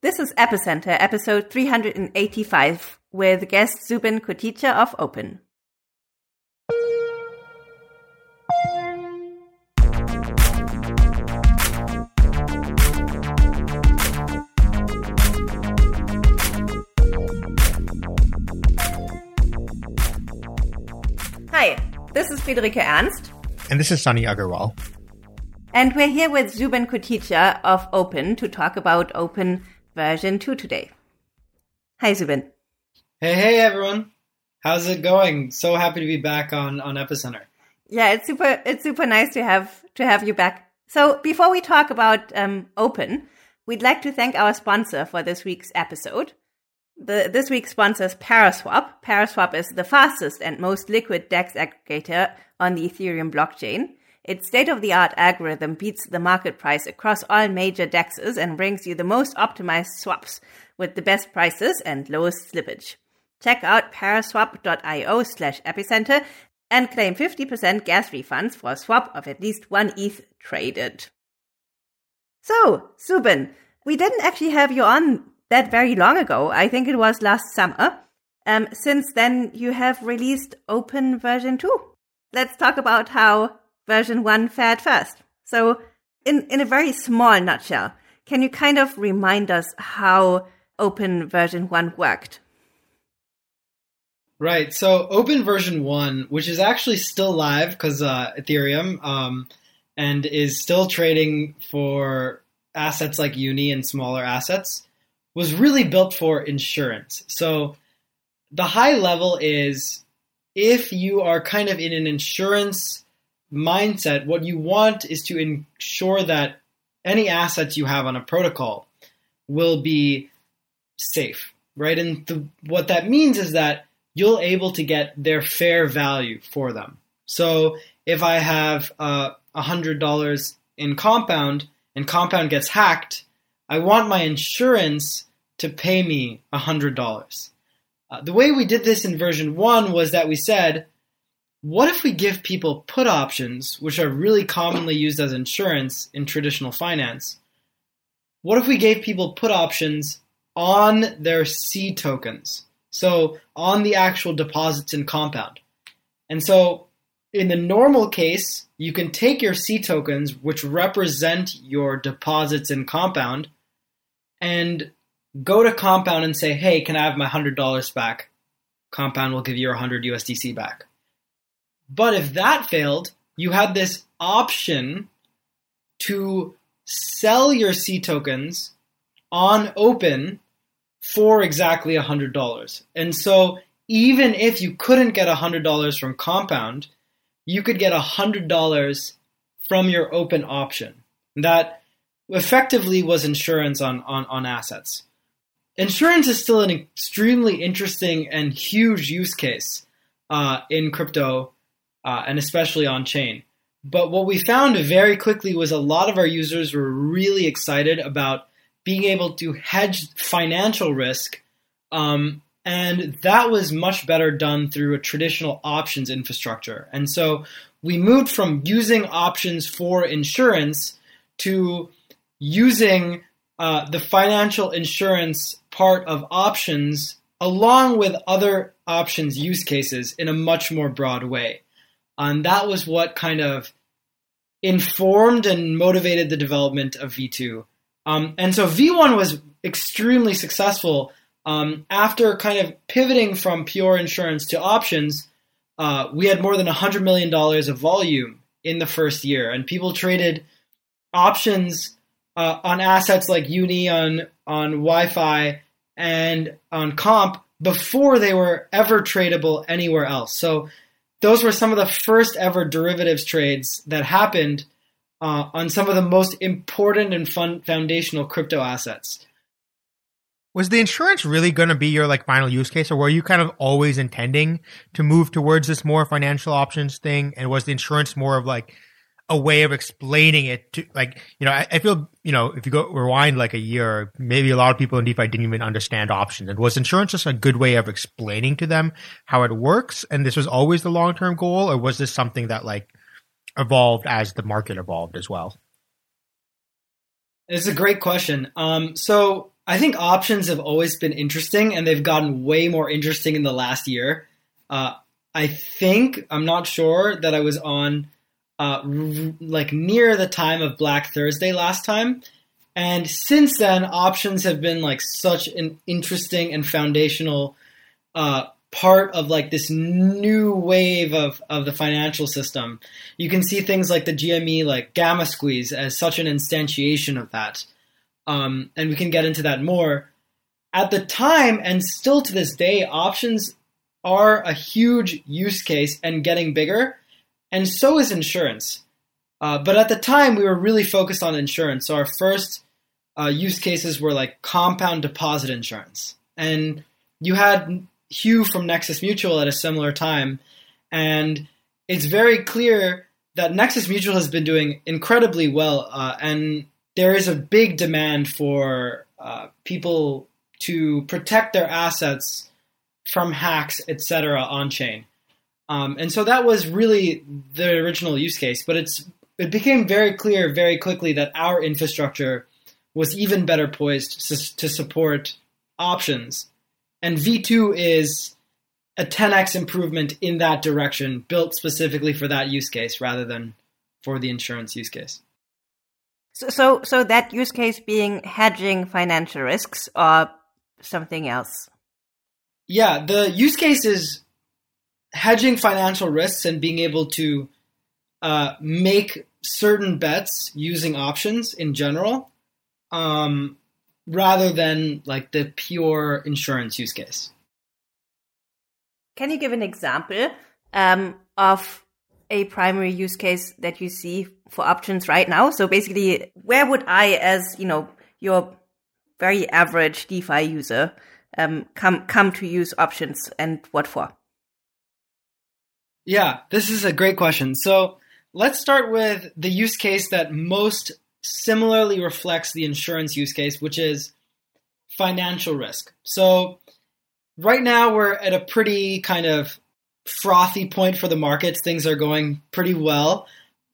This is Epicenter, episode 385, with guest Zubin Koticha of Opyn. Hi, this is Friederike Ernst. And this is Sunny Agarwal. And we're here with Zubin Koticha of Opyn to talk about Opyn version 2 today. Hi, Zubin. Hey, hey, everyone. How's it going? So happy to be back on, on Epicenter. Yeah, it's super, it's super nice to have, to have you back. So before we talk about um, Opyn, we'd like to thank our sponsor for this week's episode. The, this week's sponsor is Paraswap. Paraswap is the fastest and most liquid DEX aggregator on the Ethereum blockchain. Its state of the art algorithm beats the market price across all major DEXs and brings you the most optimized swaps with the best prices and lowest slippage. Check out paraswap.io slash epicenter and claim 50% gas refunds for a swap of at least one ETH traded. So, Zubin, we didn't actually have you on that very long ago. I think it was last summer. Um, since then, you have released Opyn version 2. Let's talk about how version 1 fared first. So, in, in a very small nutshell, can you kind of remind us how Opyn version 1 worked? Right. So, Opyn version 1, which is actually still live because uh, Ethereum um, and is still trading for assets like Uni and smaller assets, was really built for insurance. So, the high level is if you are kind of in an insurance mindset, what you want is to ensure that any assets you have on a protocol will be safe, right? And the, what that means is that you'll able to get their fair value for them. So if I have uh, a hundred dollars in Compound and Compound gets hacked, I want my insurance to pay me a hundred dollars. Uh, the way we did this in version one was that we said what if we give people put options, which are really commonly used as insurance in traditional finance? What if we gave people put options on their cTokens? So on the actual deposits in Compound. And so in the normal case, you can take your cTokens, which represent your deposits in Compound, and go to Compound and say, hey, can I have my $100 back? Compound will give you 100 USDC back. But if that failed, you had this option to sell your cTokens on Opyn for exactly $100. And so even if you couldn't get $100 from Compound, you could get $100 from your Opyn option. That effectively was insurance on, on, on assets. Insurance is still an extremely interesting and huge use case uh, in crypto uh, and especially on chain. But what we found very quickly was a lot of our users were really excited about being able to hedge financial risk. Um, and that was much better done through a traditional options infrastructure. And so we moved from using options for insurance to using uh, the financial insurance part of options along with other options use cases in a much more broad way. And that was what kind of informed and motivated the development of V2. Um, and so V1 was extremely successful. Um, after kind of pivoting from pure insurance to options, uh, we had more than $100 million of volume in the first year. And people traded options uh, on assets like Uni, on, on YFI, and on Comp before they were ever tradable anywhere else. So those were some of the first ever derivatives trades that happened uh, on some of the most important and fun foundational crypto assets. Was the insurance really going to be your like final use case, or were you kind of always intending to move towards this more financial options thing? And was the insurance more of like a way of explaining it to like you know I, I, feel you know if you go rewind like a year maybe a lot of people in defi didn't even understand options. And was insurance just a good way of explaining to them how it works and this was always the long-term goal or was this something that like evolved as the market evolved as well? It's a great question. Um, so I think options have always been interesting, and they've gotten way more interesting in the last year. Uh, I think I'm not sure that I was on uh, r- like near the time of Black Thursday last time, and since then, options have been like such an interesting and foundational uh, part of like this new wave of, of the financial system. You can see things like the GME, like gamma squeeze, as such an instantiation of that. Um, and we can get into that more. At the time, and still to this day, options are a huge use case and getting bigger, and so is insurance. Uh, but at the time, we were really focused on insurance. So our first uh, use cases were like compound deposit insurance. And you had Hugh from Nexus Mutual at a similar time. And it's very clear that Nexus Mutual has been doing incredibly well. Uh, and there is a big demand for uh, people to protect their assets from hacks, etc., on chain. Um, and so that was really the original use case. But it's it became very clear very quickly that our infrastructure was even better poised to, to support options and V2 is a 10x improvement in that direction, built specifically for that use case rather than for the insurance use case. So, so, so that use case being hedging financial risks or something else? Yeah, the use case is hedging financial risks and being able to uh, make certain bets using options in general. Um, rather than like the pure insurance use case. Can you give an example um, of a primary use case that you see for options right now? So basically, where would I, as you know, your very average DeFi user, um, come come to use options, and what for? Yeah, this is a great question. So let's start with the use case that most similarly reflects the insurance use case, which is financial risk. So right now we're at a pretty kind of frothy point for the markets. Things are going pretty well.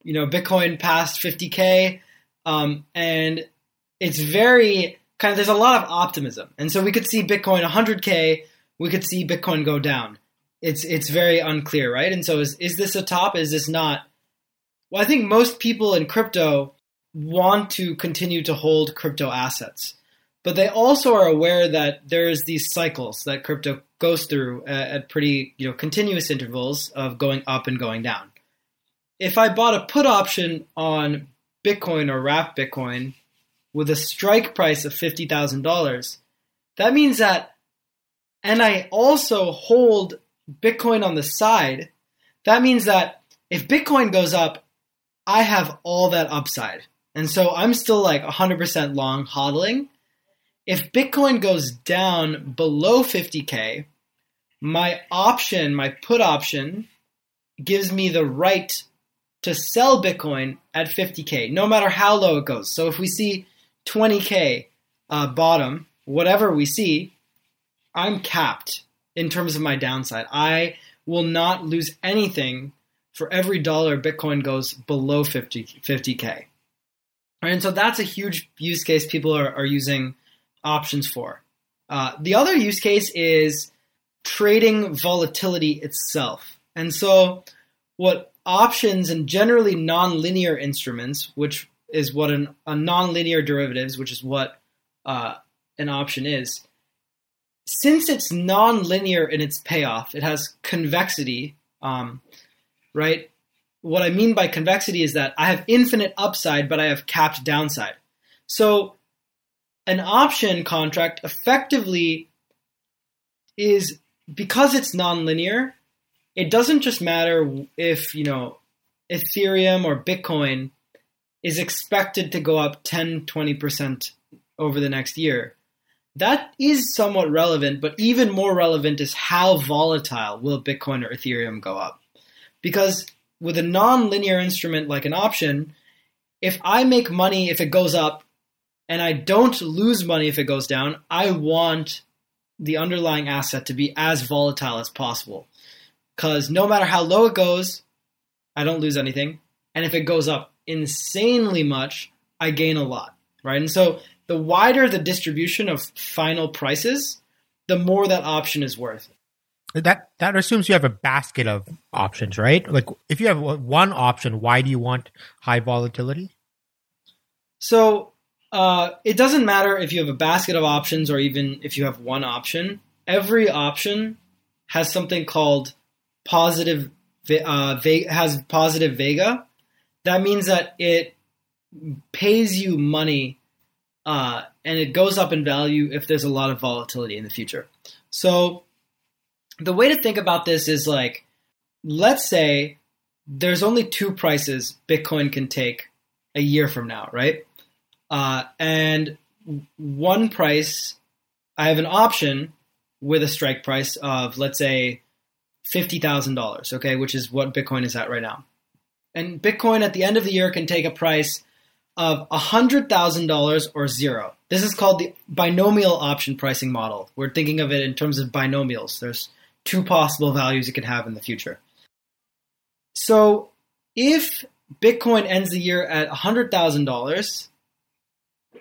You know, Bitcoin passed 50k, um, and it's very kind of there's a lot of optimism, and so we could see Bitcoin 100k. We could see Bitcoin go down. It's it's very unclear, right? And so is is this a top? Is this not? Well, I think most people in crypto want to continue to hold crypto assets, but they also are aware that there's these cycles that crypto goes through uh, at pretty you know continuous intervals of going up and going down. If I bought a put option on Bitcoin or wrap Bitcoin with a strike price of fifty thousand dollars, that means that, and I also hold Bitcoin on the side. That means that if Bitcoin goes up, I have all that upside. And so I'm still like 100% long hodling. If Bitcoin goes down below 50K, my option, my put option, gives me the right to sell Bitcoin at 50K, no matter how low it goes. So if we see 20K uh, bottom, whatever we see, I'm capped in terms of my downside. I will not lose anything for every dollar Bitcoin goes below 50, 50K. And so that's a huge use case people are, are using options for. Uh, the other use case is trading volatility itself. And so, what options and generally nonlinear instruments, which is what an, a nonlinear derivatives, which is what uh, an option is, since it's nonlinear in its payoff, it has convexity, um, right? what I mean by convexity is that I have infinite upside, but I have capped downside. So an option contract effectively is because it's nonlinear, it doesn't just matter if, you know, Ethereum or Bitcoin is expected to go up 10, 20% over the next year. That is somewhat relevant, but even more relevant is how volatile will Bitcoin or Ethereum go up. Because with a non-linear instrument like an option, if I make money if it goes up and I don't lose money if it goes down, I want the underlying asset to be as volatile as possible. Because no matter how low it goes, I don't lose anything. And if it goes up insanely much, I gain a lot, right? And so the wider the distribution of final prices, the more that option is worth. That that assumes you have a basket of options, right? Like if you have one option, why do you want high volatility? So uh, it doesn't matter if you have a basket of options or even if you have one option. Every option has something called positive uh, has positive vega. That means that it pays you money uh, and it goes up in value if there's a lot of volatility in the future. So the way to think about this is like, let's say there's only two prices Bitcoin can take a year from now, right? Uh, and one price, I have an option with a strike price of, let's say, $50,000, okay, which is what Bitcoin is at right now. And Bitcoin at the end of the year can take a price of $100,000 or zero. This is called the binomial option pricing model. We're thinking of it in terms of binomials. There's two possible values it could have in the future. So if Bitcoin ends the year at $100,000,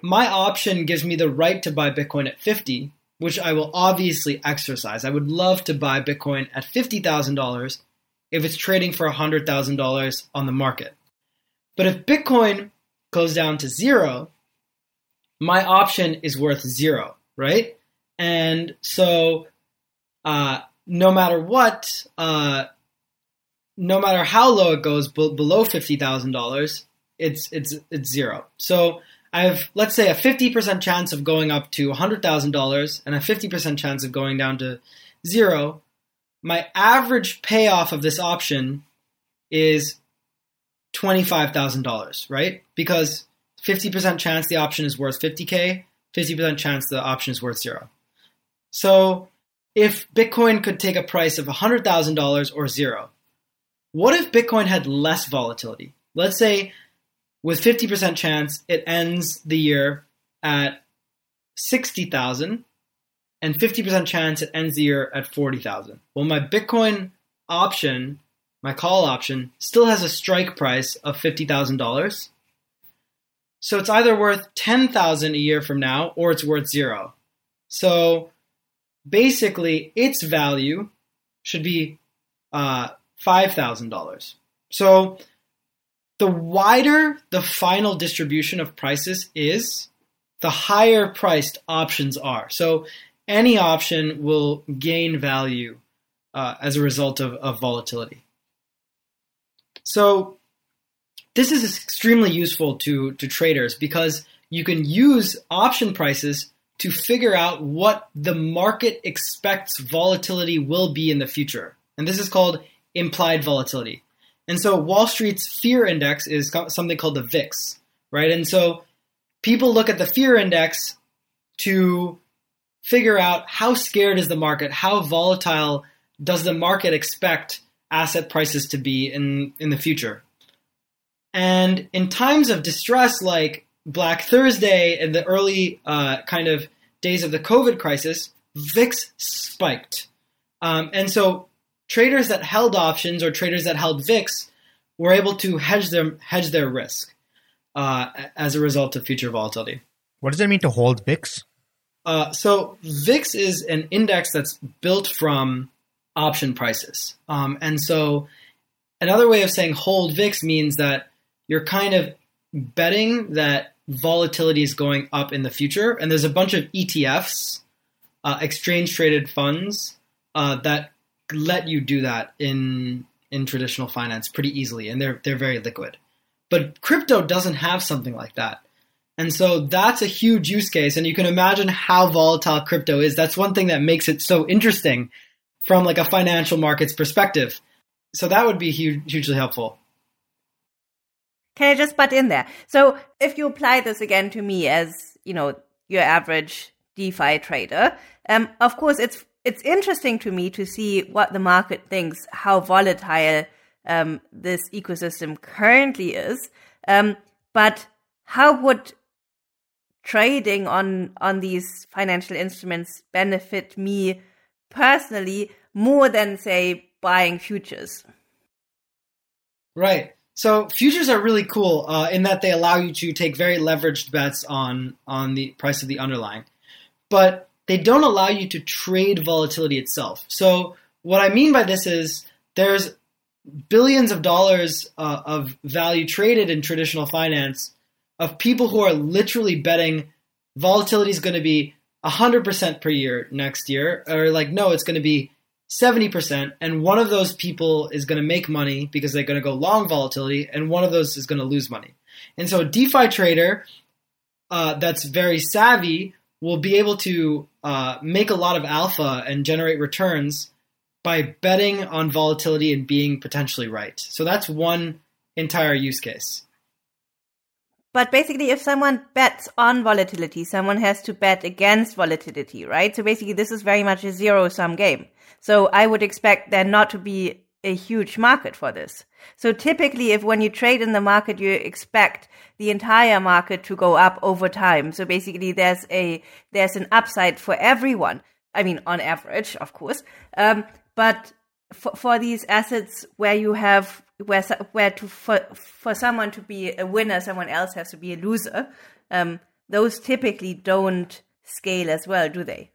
my option gives me the right to buy Bitcoin at 50, which I will obviously exercise. I would love to buy Bitcoin at $50,000 if it's trading for $100,000 on the market. But if Bitcoin goes down to zero, my option is worth zero, right? And so, uh, no matter what, uh, no matter how low it goes b- below fifty thousand dollars, it's it's it's zero. So I have let's say a fifty percent chance of going up to hundred thousand dollars and a fifty percent chance of going down to zero. My average payoff of this option is twenty five thousand dollars, right? Because fifty percent chance the option is worth fifty k, fifty percent chance the option is worth zero. So if Bitcoin could take a price of $100,000 or zero, what if Bitcoin had less volatility? Let's say with 50% chance it ends the year at 60,000 and 50% chance it ends the year at 40,000. Well, my Bitcoin option, my call option, still has a strike price of $50,000. So it's either worth 10,000 a year from now or it's worth zero. So basically its value should be uh, $5,000. So the wider the final distribution of prices is, the higher priced options are. So any option will gain value uh, as a result of, of volatility. So this is extremely useful to, to traders because you can use option prices to figure out what the market expects volatility will be in the future. And this is called implied volatility. And so Wall Street's fear index is something called the VIX, right? And so people look at the fear index to figure out how scared is the market, how volatile does the market expect asset prices to be in, in the future. And in times of distress like Black Thursday and the early uh, kind of days of the COVID crisis, VIX spiked. Um, and so traders that held options or traders that held VIX were able to hedge their, hedge their risk uh, as a result of future volatility. What does it mean to hold VIX? Uh, so VIX is an index that's built from option prices. Um, and so another way of saying hold VIX means that you're kind of betting that volatility is going up in the future. And there's a bunch of ETFs, uh, exchange traded funds, uh, that let you do that in in traditional finance pretty easily, and they're they're very liquid. But crypto doesn't have something like that. And so that's a huge use case. And you can imagine how volatile crypto is. That's one thing that makes it so interesting from like a financial markets perspective. So that would be huge, hugely helpful. Can I just butt in there? So if you apply this again to me as, you know, your average DeFi trader, um, of course it's it's interesting to me to see what the market thinks, how volatile um, this ecosystem currently is. Um, but how would trading on on these financial instruments benefit me personally more than say buying futures? Right. So futures are really cool uh, in that they allow you to take very leveraged bets on on the price of the underlying, but they don't allow you to trade volatility itself. So what I mean by this is there's billions of dollars uh, of value traded in traditional finance of people who are literally betting volatility is going to be 100% per year next year, or like, no, it's going to be 70%, and one of those people is going to make money because they're going to go long volatility, and one of those is going to lose money. And so a DeFi trader uh, that's very savvy will be able to uh, make a lot of alpha and generate returns by betting on volatility and being potentially right. So that's one entire use case. But basically, if someone bets on volatility, someone has to bet against volatility, right? So basically, this is very much a zero sum game. So I would expect there not to be a huge market for this. So typically, if when you trade in the market, you expect the entire market to go up over time. So basically, there's a there's an upside for everyone. I mean, on average, of course. Um, but for, for these assets where you have where where to for for someone to be a winner, someone else has to be a loser. Um, those typically don't scale as well, do they?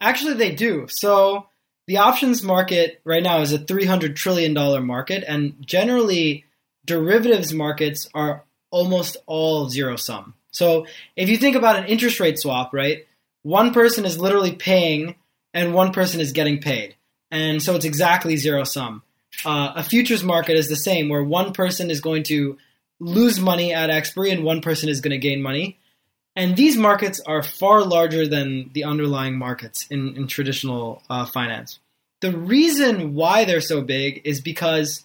Actually, they do. So the options market right now is a $300 trillion market, and generally, derivatives markets are almost all zero sum. So if you think about an interest rate swap, right, one person is literally paying and one person is getting paid. And so it's exactly zero sum. Uh, a futures market is the same, where one person is going to lose money at expiry and one person is going to gain money. And these markets are far larger than the underlying markets in, in traditional uh, finance. The reason why they're so big is because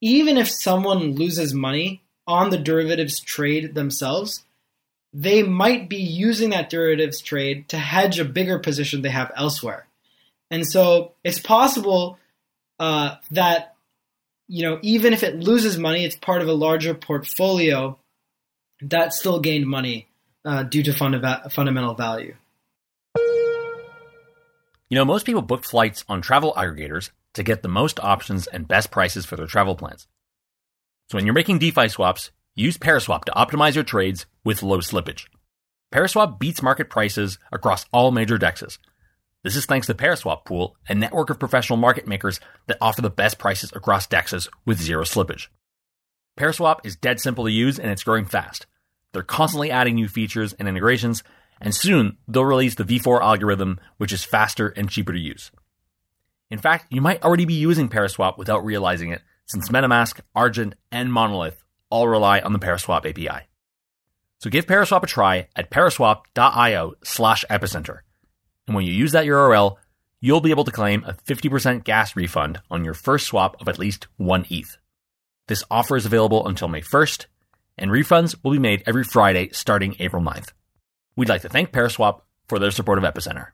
even if someone loses money on the derivatives trade themselves, they might be using that derivatives trade to hedge a bigger position they have elsewhere. And so it's possible uh, that you know even if it loses money, it's part of a larger portfolio that still gained money uh, due to funda- fundamental value. You know, most people book flights on travel aggregators to get the most options and best prices for their travel plans. So when you're making DeFi swaps, use Paraswap to optimize your trades with low slippage. Paraswap beats market prices across all major dexes this is thanks to Paraswap Pool, a network of professional market makers that offer the best prices across DEXs with zero slippage. Paraswap is dead simple to use and it's growing fast. They're constantly adding new features and integrations, and soon they'll release the V4 algorithm, which is faster and cheaper to use. In fact, you might already be using Paraswap without realizing it, since MetaMask, Argent, and Monolith all rely on the Paraswap API. So give Paraswap a try at paraswap.io slash epicenter. And when you use that URL, you'll be able to claim a 50% gas refund on your first swap of at least one ETH. This offer is available until May 1st, and refunds will be made every Friday starting April 9th. We'd like to thank Paraswap for their support of Epicenter.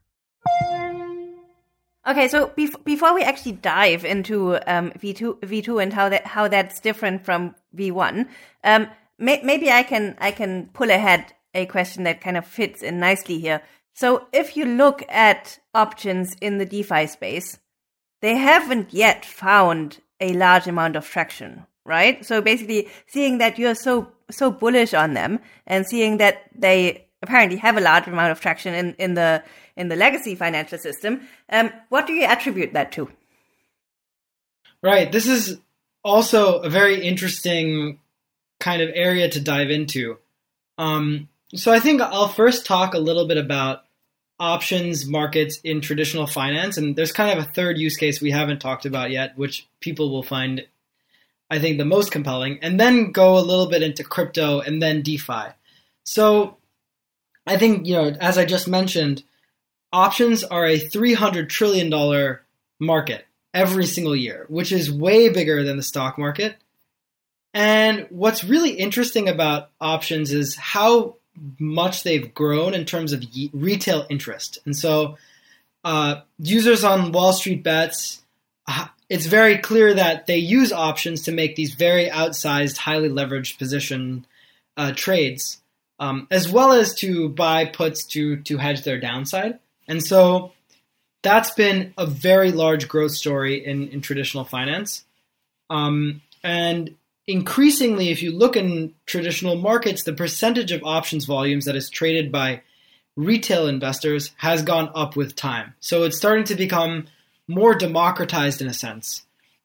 Okay, so bef- before we actually dive into um, V2, V2 and how that how that's different from V1, um, may- maybe I can I can pull ahead a question that kind of fits in nicely here. So if you look at options in the DeFi space, they haven't yet found a large amount of traction, right? So basically seeing that you're so so bullish on them and seeing that they apparently have a large amount of traction in, in the in the legacy financial system, um, what do you attribute that to? Right. This is also a very interesting kind of area to dive into. Um, so I think I'll first talk a little bit about options markets in traditional finance, and there's kind of a third use case we haven't talked about yet, which people will find, I think, the most compelling, and then go a little bit into crypto and then DeFi. So I think, you know, as I just mentioned, options are a $300 trillion market every single year, which is way bigger than the stock market. And what's really interesting about options is how much they've grown in terms of retail interest. And so, uh, users on Wall Street Bets, uh, it's very clear that they use options to make these very outsized, highly leveraged position uh, trades, um, as well as to buy puts to to hedge their downside. And so, that's been a very large growth story in, in traditional finance. Um, And increasingly, if you look in traditional markets, the percentage of options volumes that is traded by retail investors has gone up with time. So it's starting to become more democratized in a sense.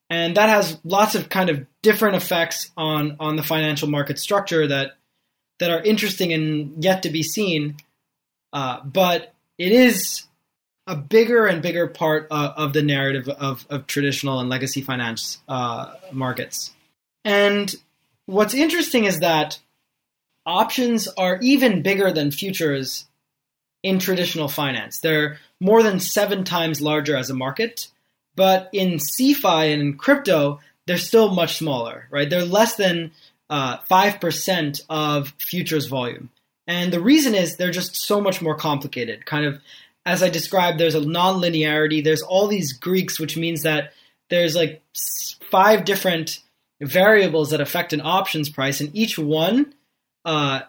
And that has lots of kind of different effects on, on the financial market structure that that are interesting and yet to be seen. Uh, but it is a bigger and bigger part uh, of the narrative of, of traditional and legacy finance uh, markets. And what's interesting is that options are even bigger than futures in traditional finance. They're more than seven times larger as a market, but in CeFi and in crypto, they're still much smaller, right? They're less than uh, 5% of futures volume. And the reason is they're just so much more complicated. Kind of, as I described, there's a non-linearity. There's all these Greeks, which means that there's like five different variables that affect an options price, and each one uh,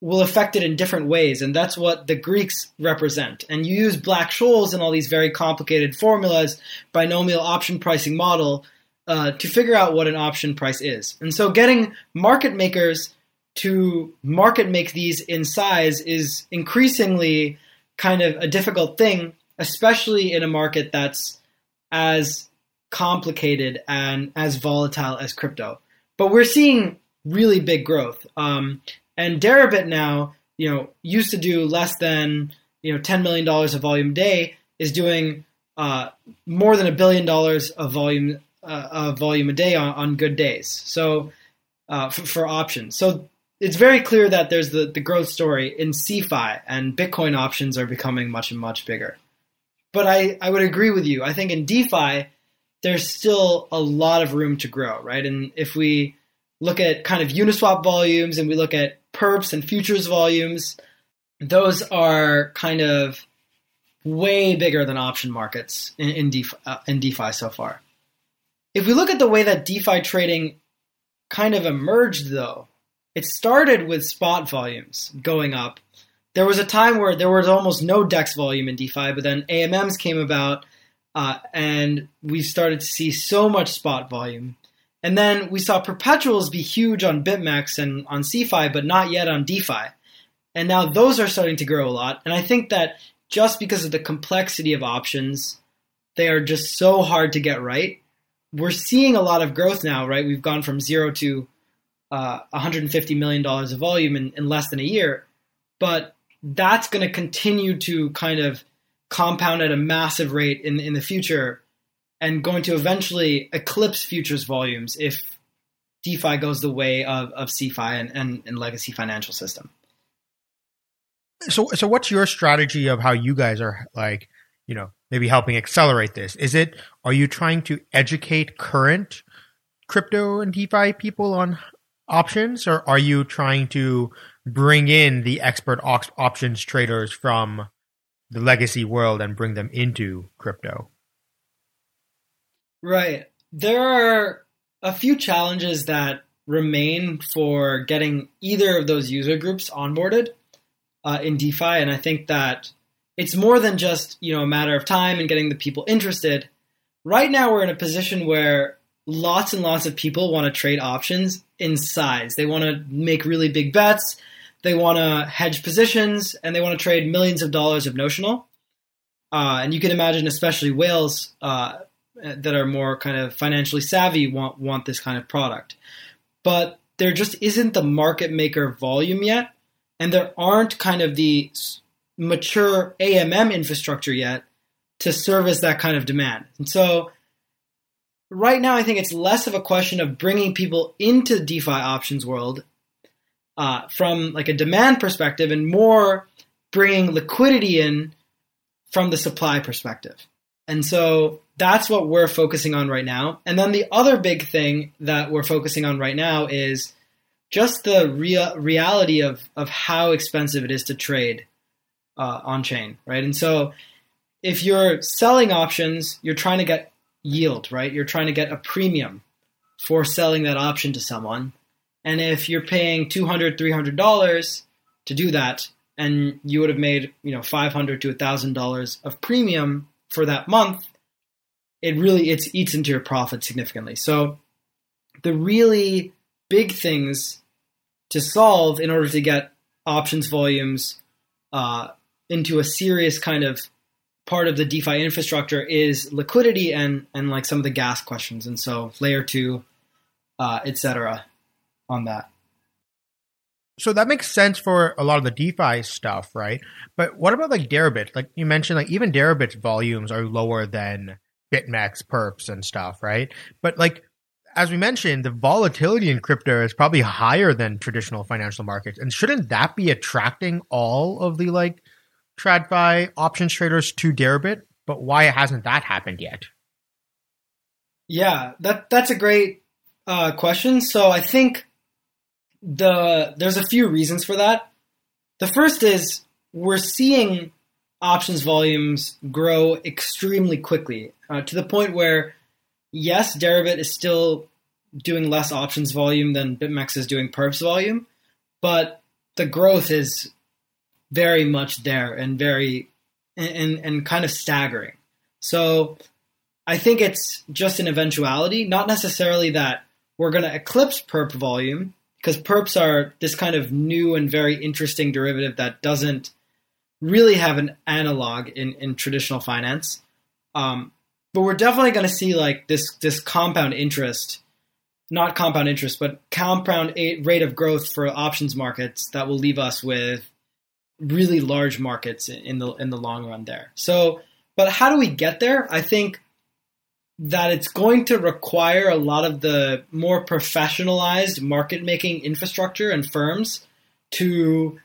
will affect it in different ways, and that's what the Greeks represent. And you use Black-Scholes and all these very complicated formulas, binomial option pricing model, uh, to figure out what an option price is. And so, getting market makers to market make these in size is increasingly kind of a difficult thing, especially in a market that's as complicated and as volatile as crypto. But we're seeing really big growth. Um, and Deribit now, you know, used to do less than you know ten million dollars of volume a day, is doing uh, more than a billion dollars of volume uh, of volume a day on, on good days. So uh, for, for, options, so it's very clear that there's the the growth story in CeFi and Bitcoin options are becoming much and much bigger. But I I would agree with you. I think in DeFi there's still a lot of room to grow, right? And if we look at kind of Uniswap volumes and we look at perps and futures volumes, those are kind of way bigger than option markets in, in, DeFi, uh, in DeFi so far. If we look at the way that DeFi trading kind of emerged, though, it started with spot volumes going up. There was a time where there was almost no DEX volume in DeFi, but then AMMs came about uh, and we started to see so much spot volume. And then we saw perpetuals be huge on BitMEX and on CeFi, but not yet on DeFi. And now those are starting to grow a lot. And I think that just because of the complexity of options, they are just so hard to get right. We're seeing a lot of growth now, right? We've gone from zero to uh, $150 million of volume in, in less than a year. But that's going to continue to kind of compound at a massive rate in in the future and going to eventually eclipse futures volumes if DeFi goes the way of, of CeFi and, and, and legacy financial system. So so what's your strategy of how you guys are like, you know, maybe helping accelerate this? Is it are you trying to educate current crypto and DeFi people on options or are you trying to bring in the expert op- options traders from the legacy world and bring them into crypto. Right. There are a few challenges that remain for getting either of those user groups onboarded uh, in DeFi, and I think that it's more than just you know a matter of time and getting the people interested. Right now, we're in a position where lots and lots of people want to trade options in size. They want to make really big bets. They want to hedge positions and they want to trade millions of dollars of notional. Uh, and you can imagine, especially whales uh, that are more kind of financially savvy want want this kind of product. But there just isn't the market maker volume yet, and there aren't kind of the mature AMM infrastructure yet to service that kind of demand. And so right now, I think it's less of a question of bringing people into the DeFi options world uh, from like a demand perspective and more bringing liquidity in from the supply perspective. And so that's what we're focusing on right now. And then the other big thing that we're focusing on right now is just the real reality of, of how expensive it is to trade uh, on chain, right? And so if you're selling options, you're trying to get yield, right? You're trying to get a premium for selling that option to someone. And if you're paying $200, $300 to do that, and you would have made, you know, 500 to $1,000 of premium for that month, it really, it eats into your profit significantly. So the really big things to solve in order to get options volumes uh, into a serious kind of part of the DeFi infrastructure is liquidity and and like some of the gas questions, and so layer two, uh, etc. On that. So that makes sense for a lot of the DeFi stuff, right? But what about like Deribit? Like you mentioned, like even Deribit's volumes are lower than BitMEX, Perps, and stuff, right? But like as we mentioned, the volatility in crypto is probably higher than traditional financial markets, and shouldn't that be attracting all of the like TradFi options traders to Deribit? But why hasn't that happened yet? Yeah, that that's a great uh, question. So I think the there's a few reasons for that. The first is we're seeing options volumes grow extremely quickly uh, to the point where yes, Deribit is still doing less options volume than BitMEX is doing perps volume, but the growth is very much there and very and and kind of staggering. So I think it's just an eventuality, not necessarily that we're going to eclipse perp volume because perps are this kind of new and very interesting derivative that doesn't really have an analog in, in traditional finance. Um, but we're definitely going to see like this this compound interest, not compound interest, but compound rate of growth for options markets that will leave us with really large markets in the in the long run there. So, but how do we get there? I think that it's going to require a lot of the more professionalized market making infrastructure and firms to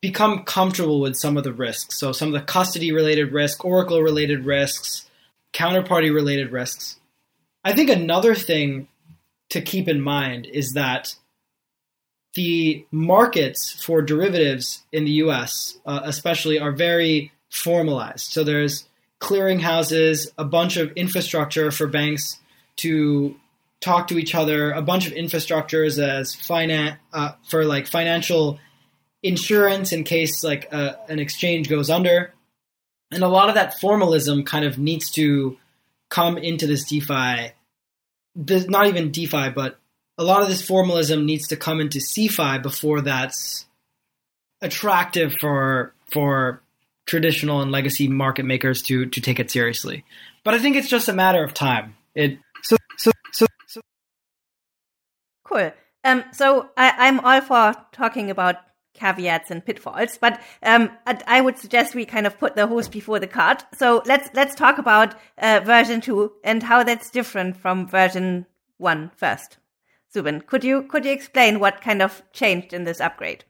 become comfortable with some of the risks. So some of the custody related risk, Oracle related risks, counterparty related risks. I think another thing to keep in mind is that the markets for derivatives in the US, uh, especially, are very formalized. So there's clearinghouses, a bunch of infrastructure for banks to talk to each other, a bunch of infrastructures as finance uh, for like financial insurance in case like uh, an exchange goes under, and a lot of that formalism kind of needs to come into this DeFi. Not even DeFi, but a lot of this formalism needs to come into CeFi before that's attractive for for traditional and legacy market makers to to take it seriously. But I think it's just a matter of time. It so so so, so. cool. Um, so I, I'm all for talking about caveats and pitfalls, but um, I would suggest we kind of put the horse before the cart. So let's let's talk about uh, version two and how that's different from version one first. Zubin, could you could you explain what kind of changed in this upgrade?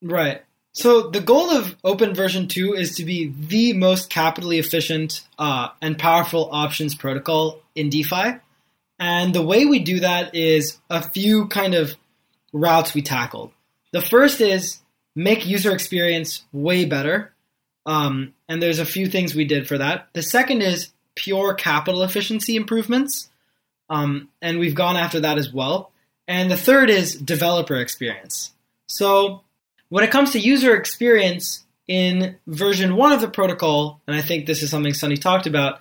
Right. So the goal of Opyn version 2 is to be the most capitally efficient uh, and powerful options protocol in DeFi. And the way we do that is a few kind of routes we tackled. The first is make user experience way better. Um, and there's a few things we did for that. The second is pure capital efficiency improvements. Um, and we've gone after that as well. And the third is developer experience. So when it comes to user experience in version one of the protocol, and I think this is something Sunny talked about,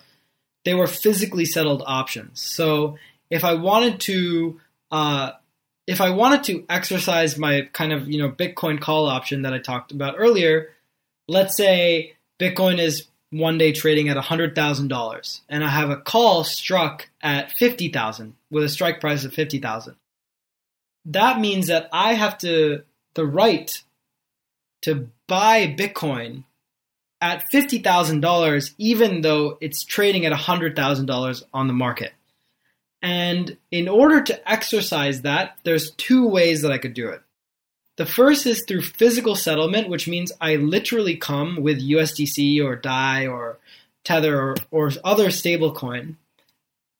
they were physically settled options. So if I wanted to, uh, if I wanted to exercise my kind of you know Bitcoin call option that I talked about earlier, let's say Bitcoin is one day trading at hundred thousand dollars, and I have a call struck at fifty thousand with a strike price of fifty thousand. That means that I have to the right to buy Bitcoin at $50,000, even though it's trading at $100,000 on the market. And in order to exercise that, there's two ways that I could do it. The first is through physical settlement, which means I literally come with USDC or DAI or Tether or, or other stablecoin,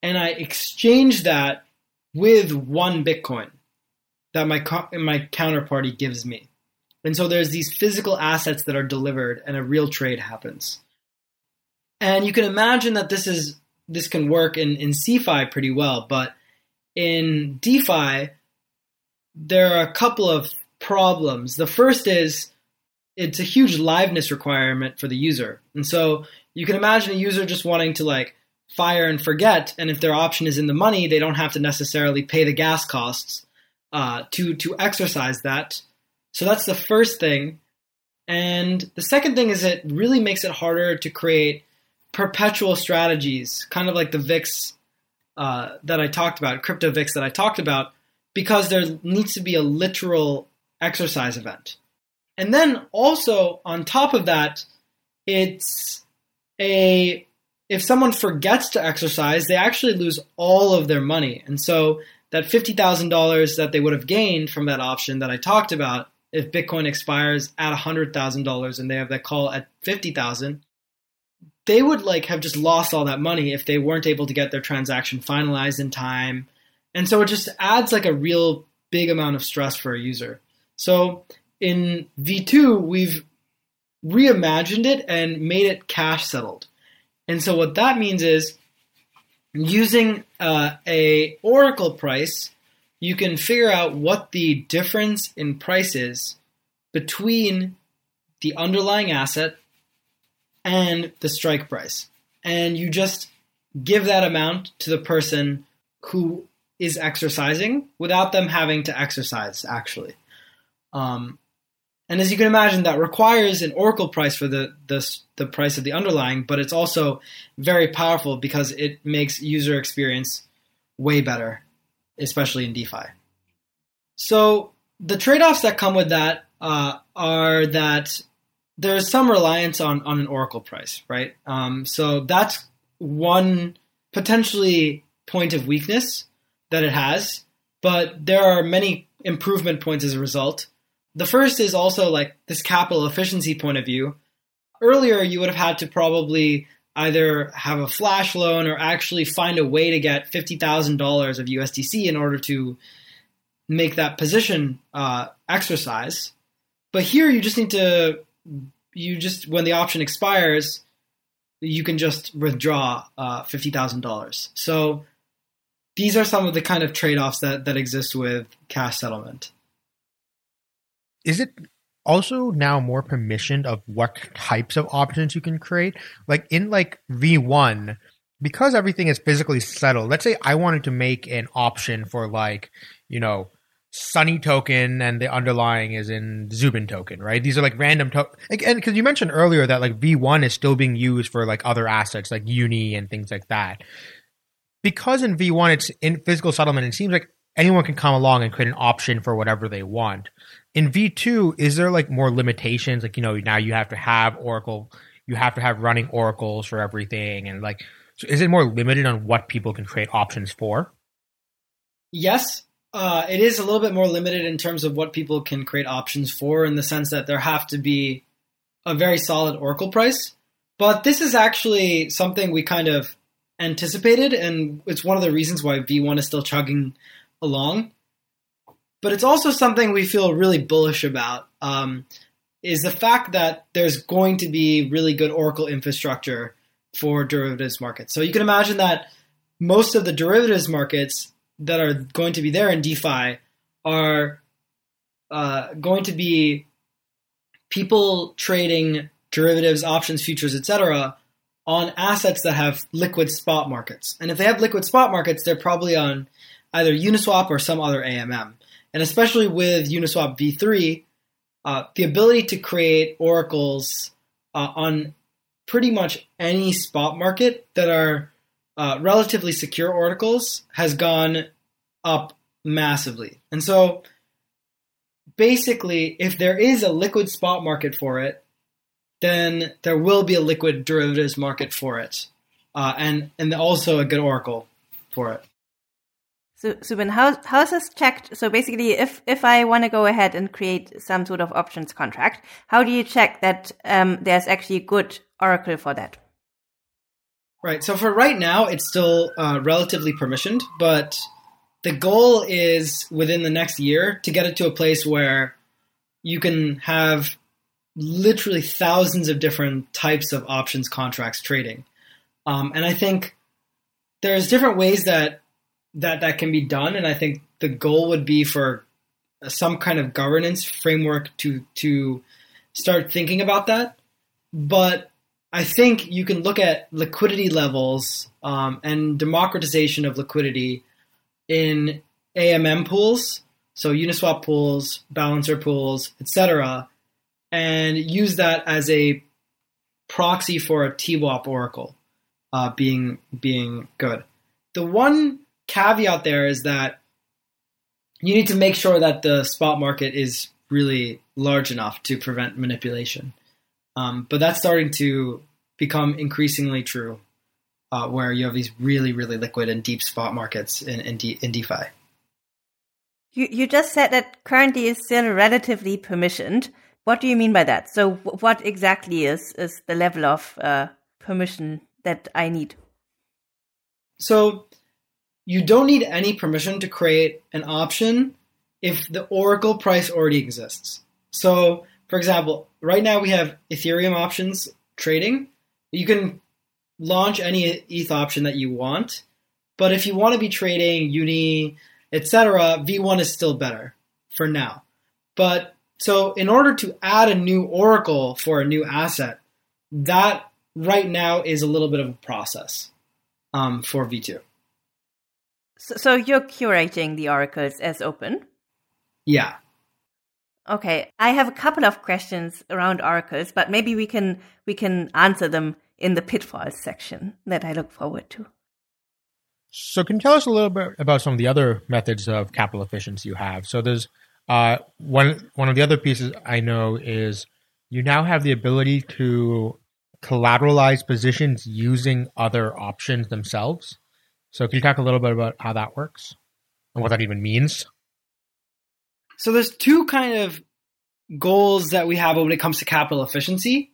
and I exchange that with one Bitcoin that my my counterparty gives me. And so there's these physical assets that are delivered and a real trade happens. And you can imagine that this is this can work in, in CeFi pretty well, but in DeFi, there are a couple of problems. The first is it's a huge liveness requirement for the user. And so you can imagine a user just wanting to like fire and forget, and if their option is in the money, they don't have to necessarily pay the gas costs uh, to to exercise that. So that's the first thing. And the second thing is it really makes it harder to create perpetual strategies, kind of like the VIX uh, that I talked about, crypto VIX that I talked about, because there needs to be a literal exercise event. And then also on top of that, it's a if someone forgets to exercise, they actually lose all of their money. And so that $50,000 that they would have gained from that option that I talked about, if Bitcoin expires at $100,000 and they have that call at 50,000, they would like have just lost all that money if they weren't able to get their transaction finalized in time. And so it just adds like a real big amount of stress for a user. So in V2, we've reimagined it and made it cash settled. And so what that means is using uh, a Oracle price, you can figure out what the difference in price is between the underlying asset and the strike price. And you just give that amount to the person who is exercising without them having to exercise, actually. Um, and as you can imagine, that requires an Oracle price for the, the, the price of the underlying, but it's also very powerful because it makes user experience way better, especially in DeFi. So the trade-offs that come with that uh, are that there's some reliance on, on an Oracle price, right? Um, so that's one potentially point of weakness that it has, but there are many improvement points as a result. The first is also like this capital efficiency point of view. Earlier, you would have had to probably either have a flash loan or actually find a way to get $50,000 of USDC in order to make that position uh, exercise. But here, you just need to, you just, when the option expires, you can just withdraw uh, $50,000. So these are some of the kind of trade offs that, that exist with cash settlement is it also now more permissioned of what types of options you can create? Like in like V1, because everything is physically settled, let's say I wanted to make an option for like, you know, Sunny token and the underlying is in Zubin token, right? These are like random to- and because you mentioned earlier that like V1 is still being used for like other assets like Uni and things like that. Because in V1 it's in physical settlement, it seems like anyone can come along and create an option for whatever they want in V2, is there like more limitations? Like, you know, now you have to have Oracle, you have to have running oracles for everything. And like, so is it more limited on what people can create options for? Yes. Uh, it is a little bit more limited in terms of what people can create options for, in the sense that there have to be a very solid Oracle price. But this is actually something we kind of anticipated, and it's one of the reasons why V1 is still chugging along but it's also something we feel really bullish about. Um, is the fact that there's going to be really good Oracle infrastructure for derivatives markets. So you can imagine that most of the derivatives markets that are going to be there in DeFi are uh, going to be people trading derivatives, options, futures, etc., on assets that have liquid spot markets. And if they have liquid spot markets, they're probably on either Uniswap or some other AMM and especially with Uniswap v3, uh, the ability to create oracles uh, on pretty much any spot market that are uh, relatively secure oracles has gone up massively. And so basically, if there is a liquid spot market for it, then there will be a liquid derivatives market for it, uh, and and also a good oracle for it. So, Zubin, how how is this checked? So basically, if if I want to go ahead and create some sort of options contract, how do you check that um, there's actually a good oracle for that? Right. So for right now, it's still uh, relatively permissioned, but the goal is within the next year to get it to a place where you can have literally thousands of different types of options contracts trading. Um, and I think there's different ways that that that can be done, and I think the goal would be for some kind of governance framework to to start thinking about that. But I think you can look at liquidity levels um, and democratization of liquidity in AMM pools, so Uniswap pools, balancer pools, etc., and use that as a proxy for a TWAP oracle uh, being being good. The one caveat there is that you need to make sure that the spot market is really large enough to prevent manipulation. Um, but that's starting to become increasingly true, uh, where you have these really, really liquid and deep spot markets in, in, D- in DeFi. You, you just said that currently is still relatively permissioned. What do you mean by that? So, what exactly is, is the level of uh, permission that I need? So, you don't need any permission to create an option if the Oracle price already exists. So, for example, right now we have Ethereum options trading. You can launch any ETH option that you want, but if you want to be trading Uni, etc., V1 is still better for now. But so in order to add a new Oracle for a new asset, that right now is a little bit of a process um, for V2. So, so you're curating the oracles as Opyn? Yeah. Okay, I have a couple of questions around oracles, but maybe we can we can answer them in the pitfalls section that I look forward to. So, can you tell us a little bit about some of the other methods of capital efficiency you have? So, there's uh, one one of the other pieces I know is you now have the ability to collateralize positions using other options themselves. So, can you talk a little bit about how that works and what that even means? So there's two kind of goals that we have when it comes to capital efficiency.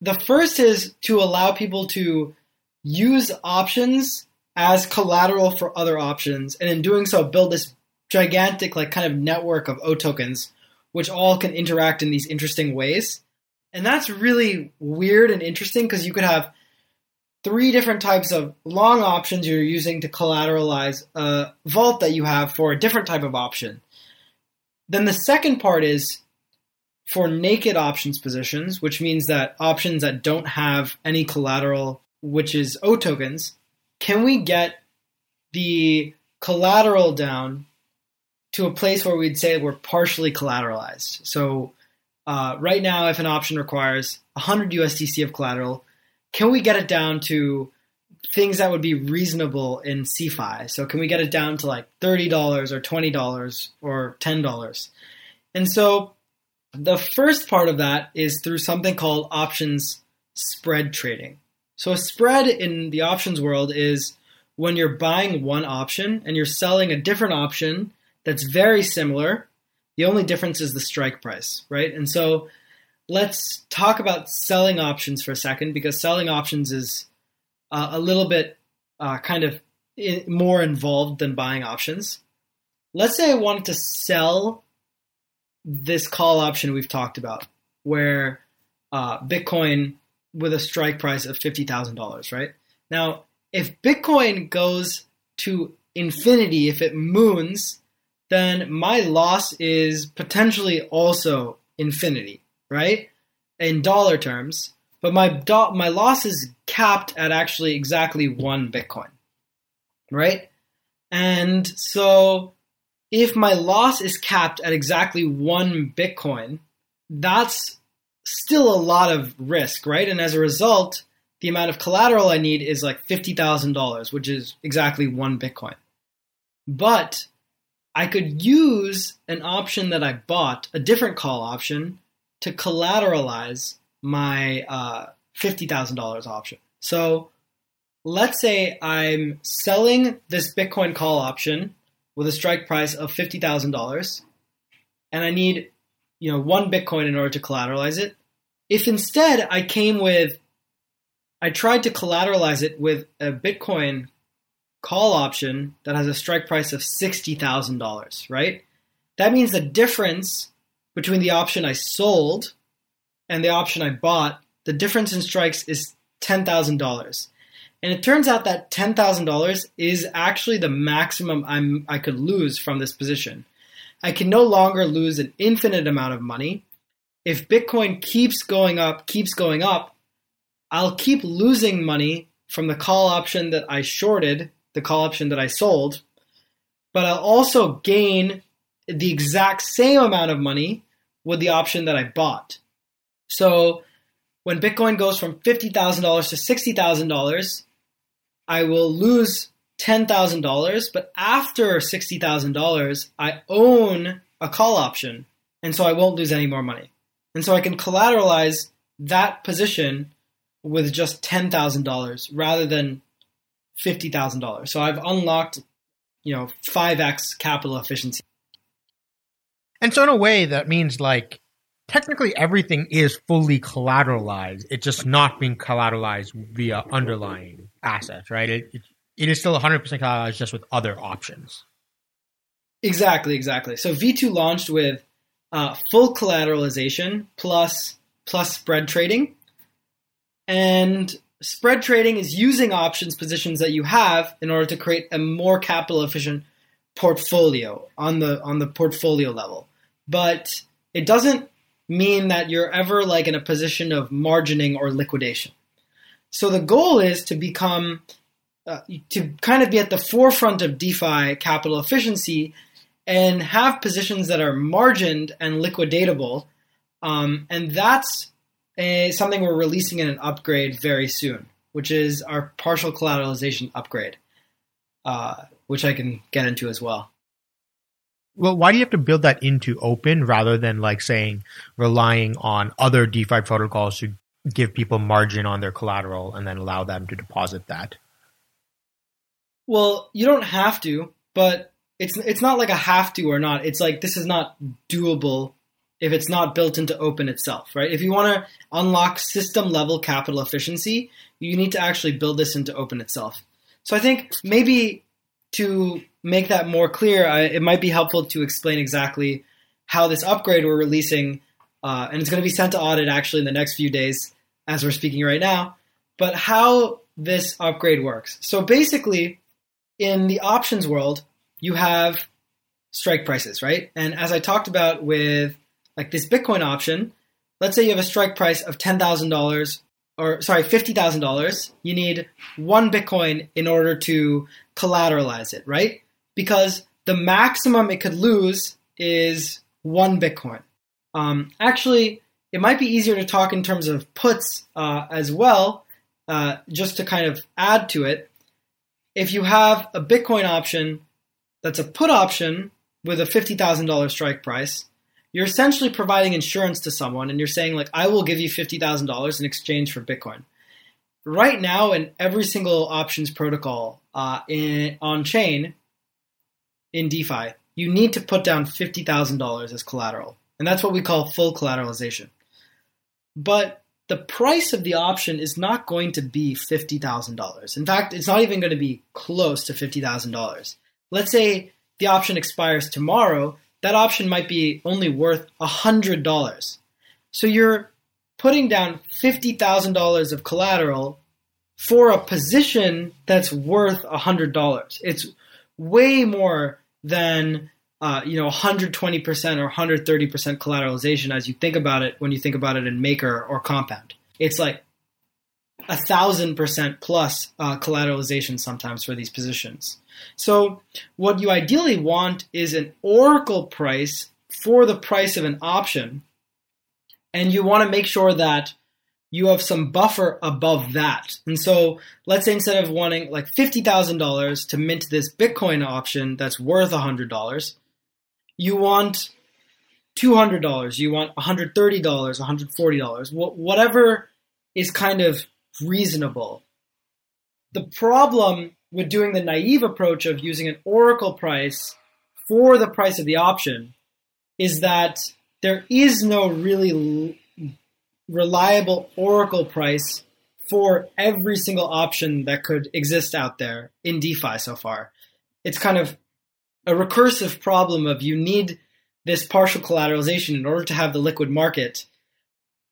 The first is to allow people to use options as collateral for other options, and in doing so, build this gigantic, like, kind of network of oTokens, which all can interact in these interesting ways. And that's really weird and interesting because you could have three different types of long options you're using to collateralize a vault that you have for a different type of option. Then the second part is for naked options positions, which means that options that don't have any collateral, which is oTokens, can we get the collateral down to a place where we'd say we're partially collateralized? So uh, right now, if an option requires 100 USDC of collateral, can we get it down to things that would be reasonable in CeFi? So can we get it down to like $30 or $20 or $10? And so the first part of that is through something called options spread trading. So a spread in the options world is when you're buying one option and you're selling a different option that's very similar. The only difference is the strike price, right? And so let's talk about selling options for a second because selling options is uh, a little bit uh, kind of in, more involved than buying options. Let's say I wanted to sell this call option we've talked about, where uh, Bitcoin with a strike price of fifty thousand dollars, right? Now, if Bitcoin goes to infinity, if it moons, then my loss is potentially also infinity, right? In dollar terms but my do- my loss is capped at actually exactly one Bitcoin, right? And so if my loss is capped at exactly one Bitcoin, that's still a lot of risk, right? And as a result, the amount of collateral I need is like $50,000, which is exactly one Bitcoin. But I could use an option that I bought, a different call option, to collateralize my uh, $50,000 option. So let's say I'm selling this Bitcoin call option with a strike price of $50,000 and I need, you know, one Bitcoin in order to collateralize it. If instead I came with I tried to collateralize it with a Bitcoin call option that has a strike price of $60,000, right? That means the difference between the option I sold and the option I bought, the difference in strikes is $10,000. And it turns out that $10,000 is actually the maximum I'm, I could lose from this position. I can no longer lose an infinite amount of money. If Bitcoin keeps going up, keeps going up, I'll keep losing money from the call option that I shorted, the call option that I sold, but I'll also gain the exact same amount of money with the option that I bought. So when Bitcoin goes from $50,000 to $60,000, I will lose $10,000, but after $60,000, I own a call option, and so I won't lose any more money. And so I can collateralize that position with just $10,000 rather than $50,000. So I've unlocked, you know, 5x capital efficiency. And so in a way that means like technically everything is fully collateralized. It's just not being collateralized via underlying assets, right? It, it, it is still 100% collateralized just with other options. Exactly, exactly. So V2 launched with uh, full collateralization plus plus spread trading. And spread trading is using options positions that you have in order to create a more capital efficient portfolio on the on the portfolio level. But it doesn't mean that you're ever like in a position of margining or liquidation. So the goal is to become uh, to kind of be at the forefront of DeFi capital efficiency and have positions that are margined and liquidatable. Um, and that's a, something we're releasing in an upgrade very soon, which is our partial collateralization upgrade, uh, which I can get into as well. Well, why do you have to build that into Opyn rather than like saying relying on other DeFi protocols to give people margin on their collateral and then allow them to deposit that? Well, you don't have to, but it's it's not like a have to or not. It's like this is not doable if it's not built into Opyn itself, right? If you want to unlock system level capital efficiency, you need to actually build this into Opyn itself. So I think maybe to make that more clear, I, it might be helpful to explain exactly how this upgrade we're releasing, uh, and it's going to be sent to audit actually in the next few days as we're speaking right now, but how this upgrade works. So basically, in the options world, you have strike prices, right? And as I talked about with like this Bitcoin option, let's say you have a strike price of $10,000 or sorry, $50,000. You need one Bitcoin in order to collateralize it, right? Because the maximum it could lose is one Bitcoin. Um, actually, it might be easier to talk in terms of puts uh, as well, uh, just to kind of add to it. If you have a Bitcoin option that's a put option with a $50,000 strike price, you're essentially providing insurance to someone and you're saying, like, I will give you $50,000 in exchange for Bitcoin. Right now, in every single options protocol uh, in, on chain in DeFi, you need to put down $50,000 as collateral. And that's what we call full collateralization. But the price of the option is not going to be $50,000. In fact, it's not even going to be close to $50,000 let's say the option expires tomorrow, that option might be only worth $100. So you're putting down $50,000 of collateral for a position that's worth $100. It's way more than uh, you know 120% or 130% collateralization as you think about it when you think about it in maker or compound. It's like a thousand percent plus uh, collateralization sometimes for these positions. So what you ideally want is an oracle price for the price of an option, and you want to make sure that you have some buffer above that. And so let's say instead of wanting like $50,000 to mint this Bitcoin option that's worth $100, you want $200, you want $130, $140, whatever is kind of reasonable. The problem with doing the naive approach of using an oracle price for the price of the option is that there is no really reliable oracle price for every single option that could exist out there in DeFi so far. It's kind of a recursive problem of you need this partial collateralization in order to have the liquid market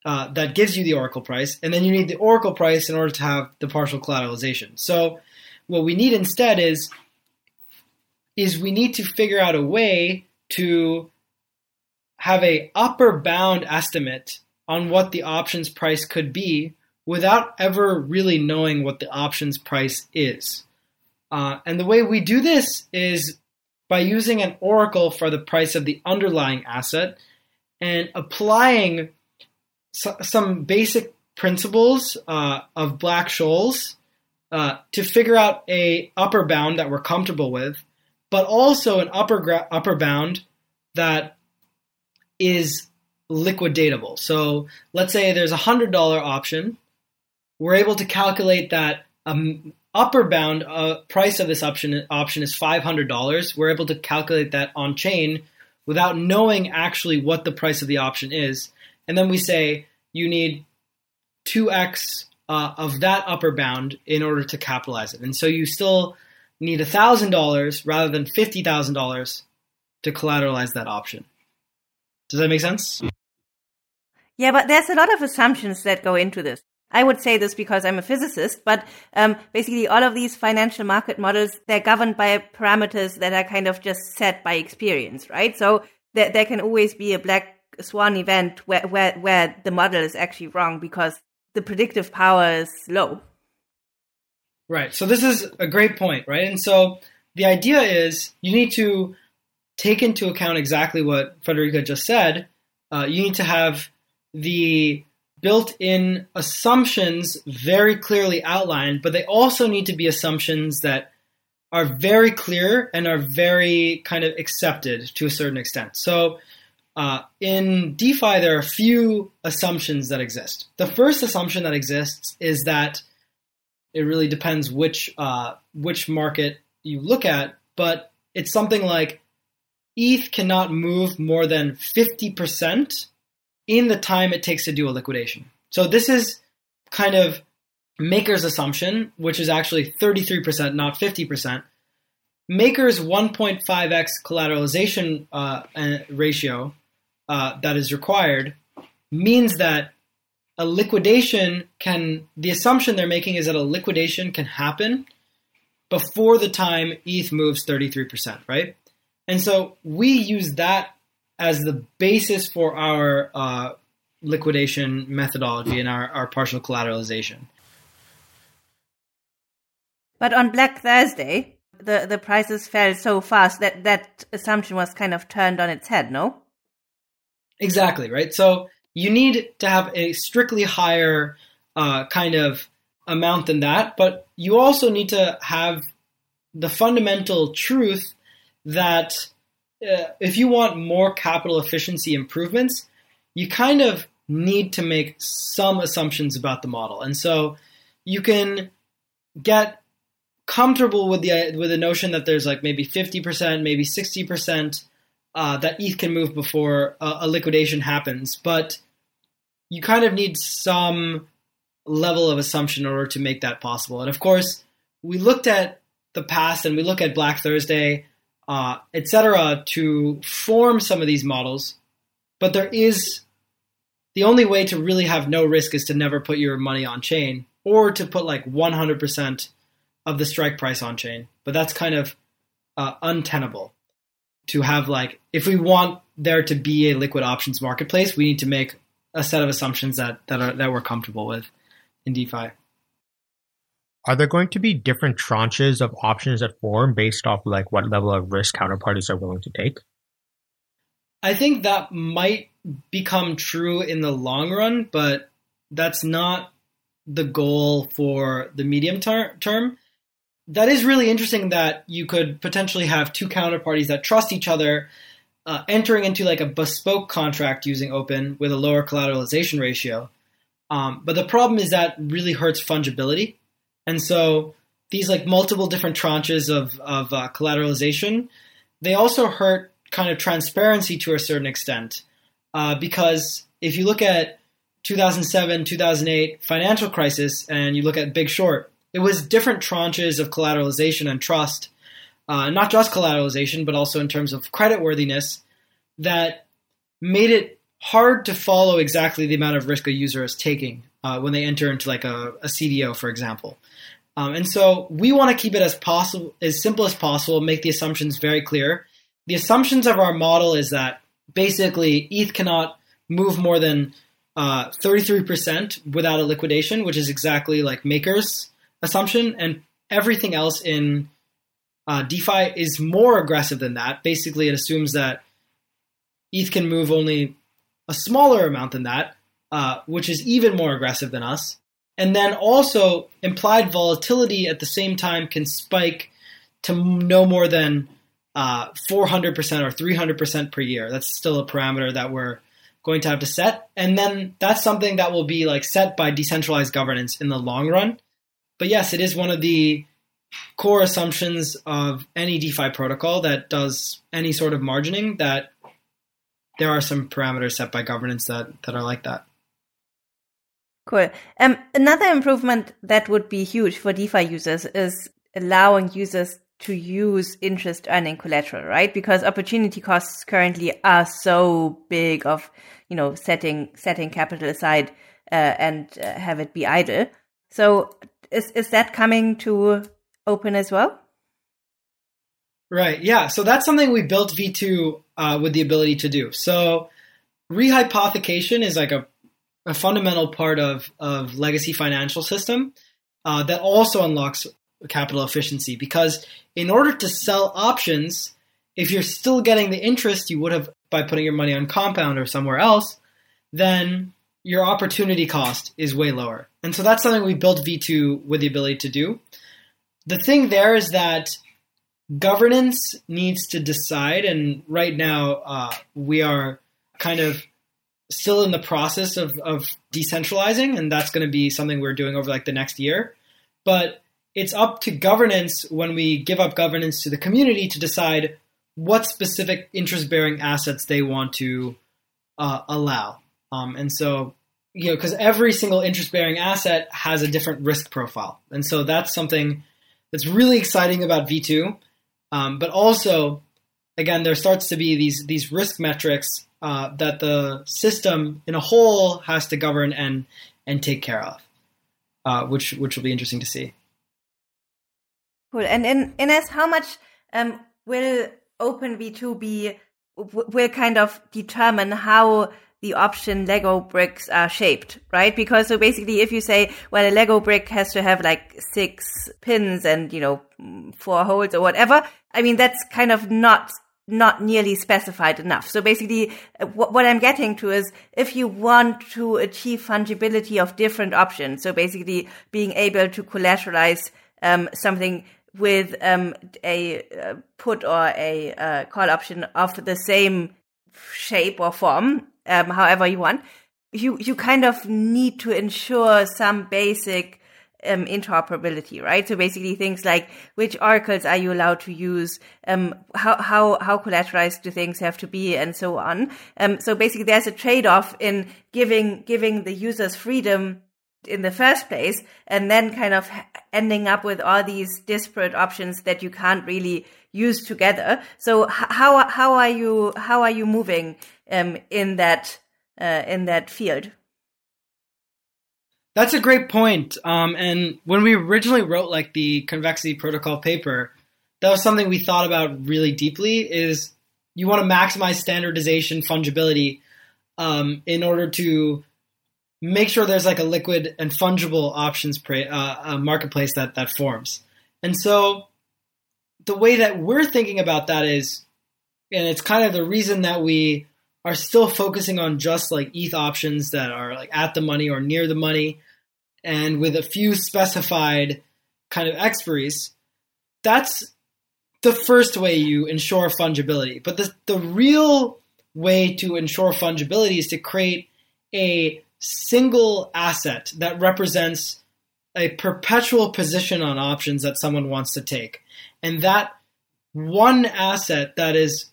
uh, that gives you the oracle price, and then you need the oracle price in order to have the partial collateralization. So what we need instead is is we need to figure out a way to have a upper bound estimate on what the options price could be without ever really knowing what the options price is. Uh, and the way we do this is by using an oracle for the price of the underlying asset and applying so, some basic principles uh, of Black-Scholes uh, to figure out a upper bound that we're comfortable with, but also an upper gra- upper bound that is liquidatable. So let's say there's a hundred dollar option. We're able to calculate that um, upper bound uh, price of this option option is five hundred dollars. We're able to calculate that on chain without knowing actually what the price of the option is, and then we say you need two x uh, of that upper bound in order to capitalize it, and so you still need thousand dollars rather than fifty thousand dollars to collateralize that option. Does that make sense? Yeah, but there's a lot of assumptions that go into this. I would say this because I'm a physicist, but um, basically all of these financial market models, they're governed by parameters that are kind of just set by experience, right? So there, there can always be a black swan event where, where, where the model is actually wrong because the predictive power is low. Right. So this is a great point, right? And so the idea is you need to take into account exactly what Federica just said. Uh, you need to have the built-in assumptions very clearly outlined, but they also need to be assumptions that are very clear and are very kind of accepted to a certain extent. So uh, in DeFi, there are a few assumptions that exist. The first assumption that exists is that it really depends which uh, which market you look at, but it's something like ETH cannot move more than fifty percent in the time it takes to do a liquidation. So this is kind of Maker's assumption, which is actually 33%, not 50%. Maker's 1.5x collateralization uh, ratio uh, that is required means that a liquidation can, the assumption they're making is that a liquidation can happen before the time ETH moves 33%, right? And so we use that as the basis for our uh, liquidation methodology and our, our partial collateralization. But on Black Thursday, the, the prices fell so fast that that assumption was kind of turned on its head, no? Exactly, right? So you need to have a strictly higher uh, kind of amount than that, but you also need to have the fundamental truth that if you want more capital efficiency improvements, you kind of need to make some assumptions about the model. And so you can get comfortable with the with the notion that there's like maybe 50%, maybe 60% uh, that ETH can move before a, a liquidation happens, but you kind of need some level of assumption in order to make that possible. And of course, we looked at the past and we look at Black Thursday uh, etc., to form some of these models. But there is the only way to really have no risk is to never put your money on chain or to put like 100% of the strike price on chain. But that's kind of uh, untenable to have like if we want there to be a liquid options marketplace, we need to make a set of assumptions that that are that we're comfortable with in DeFi. Are there going to be different tranches of options that form based off like what level of risk counterparties are willing to take? I think that might become true in the long run, but that's not the goal for the medium ter- term. That is really interesting that you could potentially have two counterparties that trust each other uh, entering into like a bespoke contract using Opyn with a lower collateralization ratio. Um, but the problem is that really hurts fungibility. And so these like multiple different tranches of, of uh, collateralization, they also hurt kind of transparency to a certain extent. Uh, because if you look at 2007, 2008 financial crisis and you look at Big Short, it was different tranches of collateralization and trust, uh, not just collateralization, but also in terms of creditworthiness that made it hard to follow exactly the amount of risk a user is taking uh, when they enter into like a, a CDO, for example. Um, and so we want to keep it as possible, as simple as possible, make the assumptions very clear. The assumptions of our model is that basically ETH cannot move more than uh, 33% without a liquidation, which is exactly like Maker's assumption, and everything else in uh, DeFi is more aggressive than that. Basically, it assumes that ETH can move only a smaller amount than that, uh, which is even more aggressive than us. And then also, implied volatility at the same time can spike to no more than uh, 400% or 300% per year. That's still a parameter that we're going to have to set. And then that's something that will be like set by decentralized governance in the long run. But yes, it is one of the core assumptions of any DeFi protocol that does any sort of margining that there are some parameters set by governance that, that are like that. Cool. Um, another improvement that would be huge for DeFi users is allowing users to use interest earning collateral, right? Because opportunity costs currently are so big of, you know, setting, setting capital aside, uh, and uh, have it be idle. So is, is that coming to Opyn as well? Right. Yeah. So that's something we built V2 uh, with the ability to do. So rehypothecation is like a, a fundamental part of, of legacy financial system uh, that also unlocks capital efficiency because in order to sell options, if you're still getting the interest you would have by putting your money on compound or somewhere else, then your opportunity cost is way lower. And so that's something we built V2 with the ability to do. The thing there is that governance needs to decide, and right now uh, we are kind of still in the process of, of decentralizing, and that's going to be something we're doing over like the next year. But it's up to governance when we give up governance to the community to decide what specific interest bearing assets they want to uh, allow. Um, and so, you know, because every single interest bearing asset has a different risk profile. And so that's something that's really exciting about V2. Um, but also, again, there starts to be these, these risk metrics uh, that the system in a whole has to govern and, and take care of, uh, which, which will be interesting to see. Cool. And in Ines, how much um, will Opyn V2 be will kind of determine how the option Lego bricks are shaped, right? Because so basically, if you say, well, a Lego brick has to have like six pins and you know four holes or whatever, I mean that's kind of not not nearly specified enough. So basically, uh, what I'm getting to is if you want to achieve fungibility of different options, so basically being able to collateralize um, something with um, a uh, put or a uh, call option of the same shape or form, um, however you want, you you kind of need to ensure some basic um, interoperability, right? So basically, things like which oracles are you allowed to use, um, how how how collateralized do things have to be, and so on. Um, so basically, there's a trade off in giving giving the users freedom in the first place and then kind of ending up with all these disparate options that you can't really use together so how how are you how are you moving um, in that uh, in that field that's a great point um, and when we originally wrote like the convexity protocol paper that was something we thought about really deeply is you want to maximize standardization fungibility um, in order to make sure there's like a liquid and fungible options pra- uh, marketplace that that forms. And so the way that we're thinking about that is, and it's kind of the reason that we are still focusing on just like ETH options that are like at the money or near the money, and with a few specified kind of expiries. That's the first way you ensure fungibility. But the the real way to ensure fungibility is to create a single asset that represents a perpetual position on options that someone wants to take. And that one asset that is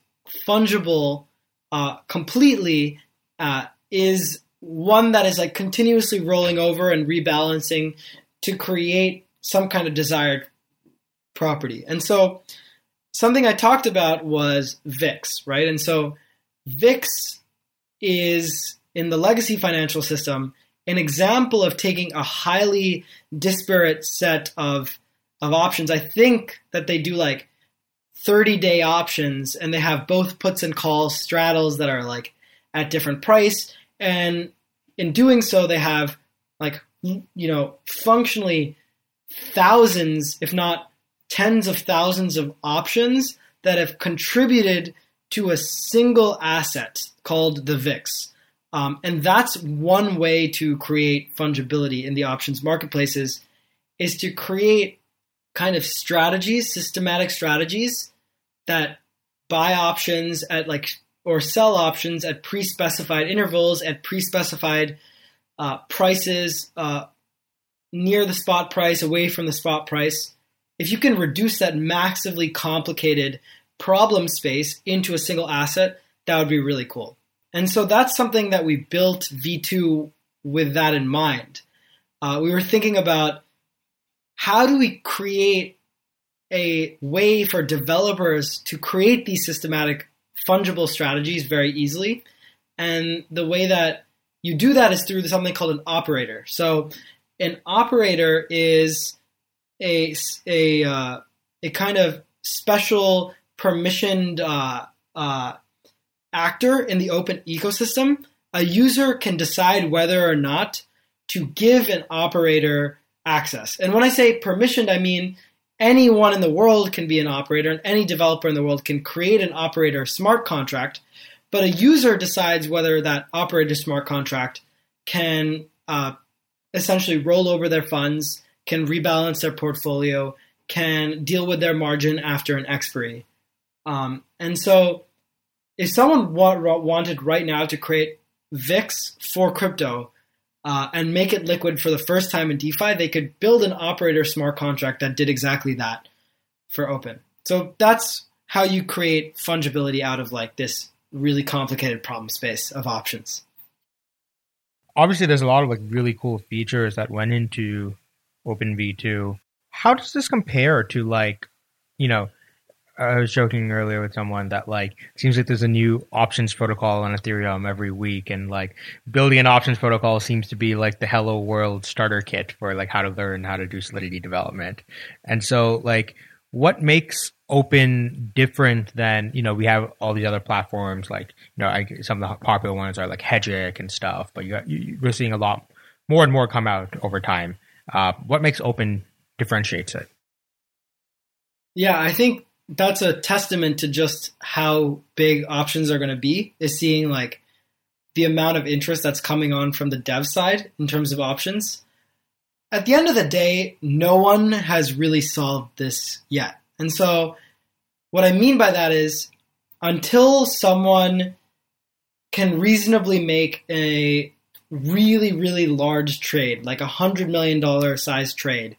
fungible uh, completely uh, is one that is like continuously rolling over and rebalancing to create some kind of desired property. And so something I talked about was VIX, right? And so VIX is in the legacy financial system an example of taking a highly disparate set of of options. I think that they do like 30 day options and they have both puts and calls straddles that are like at different price and in doing so, they have like you know functionally thousands, if not tens of thousands of options that have contributed to a single asset called the VIX. Um, and that's one way to create fungibility in the options marketplaces is to create kind of strategies, systematic strategies that buy options at like or sell options at pre-specified intervals at pre-specified uh, prices uh, near the spot price, away from the spot price. If you can reduce that massively complicated problem space into a single asset, that would be really cool. And so that's something that we built V2 with that in mind. Uh, we were thinking about how do we create a way for developers to create these systematic fungible strategies very easily. And the way that you do that is through something called an operator. So an operator is a a uh, a kind of special permissioned uh, uh, actor in the Opyn ecosystem. A user can decide whether or not to give an operator access. And when I say permissioned, I mean anyone in the world can be an operator, and any developer in the world can create an operator smart contract. But a user decides whether that operator smart contract can uh, essentially roll over their funds, can rebalance their portfolio, can deal with their margin after an expiry. Um, and so, if someone wa- wanted right now to create VIX for crypto, uh, and make it liquid for the first time in DeFi, they could build an operator smart contract that did exactly that for Opyn. So that's how you create fungibility out of like this really complicated problem space of options. Obviously, there's a lot of like really cool features that went into Opyn V2. How does this compare to like, you know, I was joking earlier with someone that like seems like there's a new options protocol on Ethereum every week, and like building an options protocol seems to be like the hello world starter kit for like how to learn how to do Solidity development. And so, like, what makes Opyn different than you know we have all these other platforms like you know I, some of the popular ones are like Hegic and stuff, but you, you we're seeing a lot more and more come out over time. Uh, what makes Opyn differentiates it? Yeah, I think that's a testament to just how big options are going to be is seeing like the amount of interest that's coming on from the dev side in terms of options. At the end of the day, no one has really solved this yet. And so what I mean by that is until someone can reasonably make a really, really large trade, like a hundred million dollar size trade,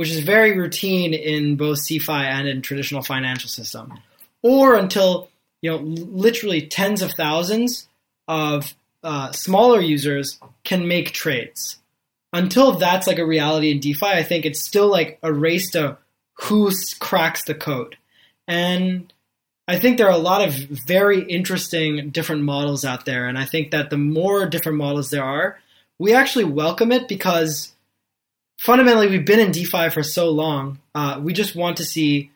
which is very routine in both CeFi and in traditional financial system, or until you know literally tens of thousands of uh, smaller users can make trades. Until that's like a reality in DeFi, I think it's still like a race to who cracks the code. And I think there are a lot of very interesting different models out there. And I think that the more different models there are, we actually welcome it because fundamentally, we've been in DeFi for so long. Uh, we just want to see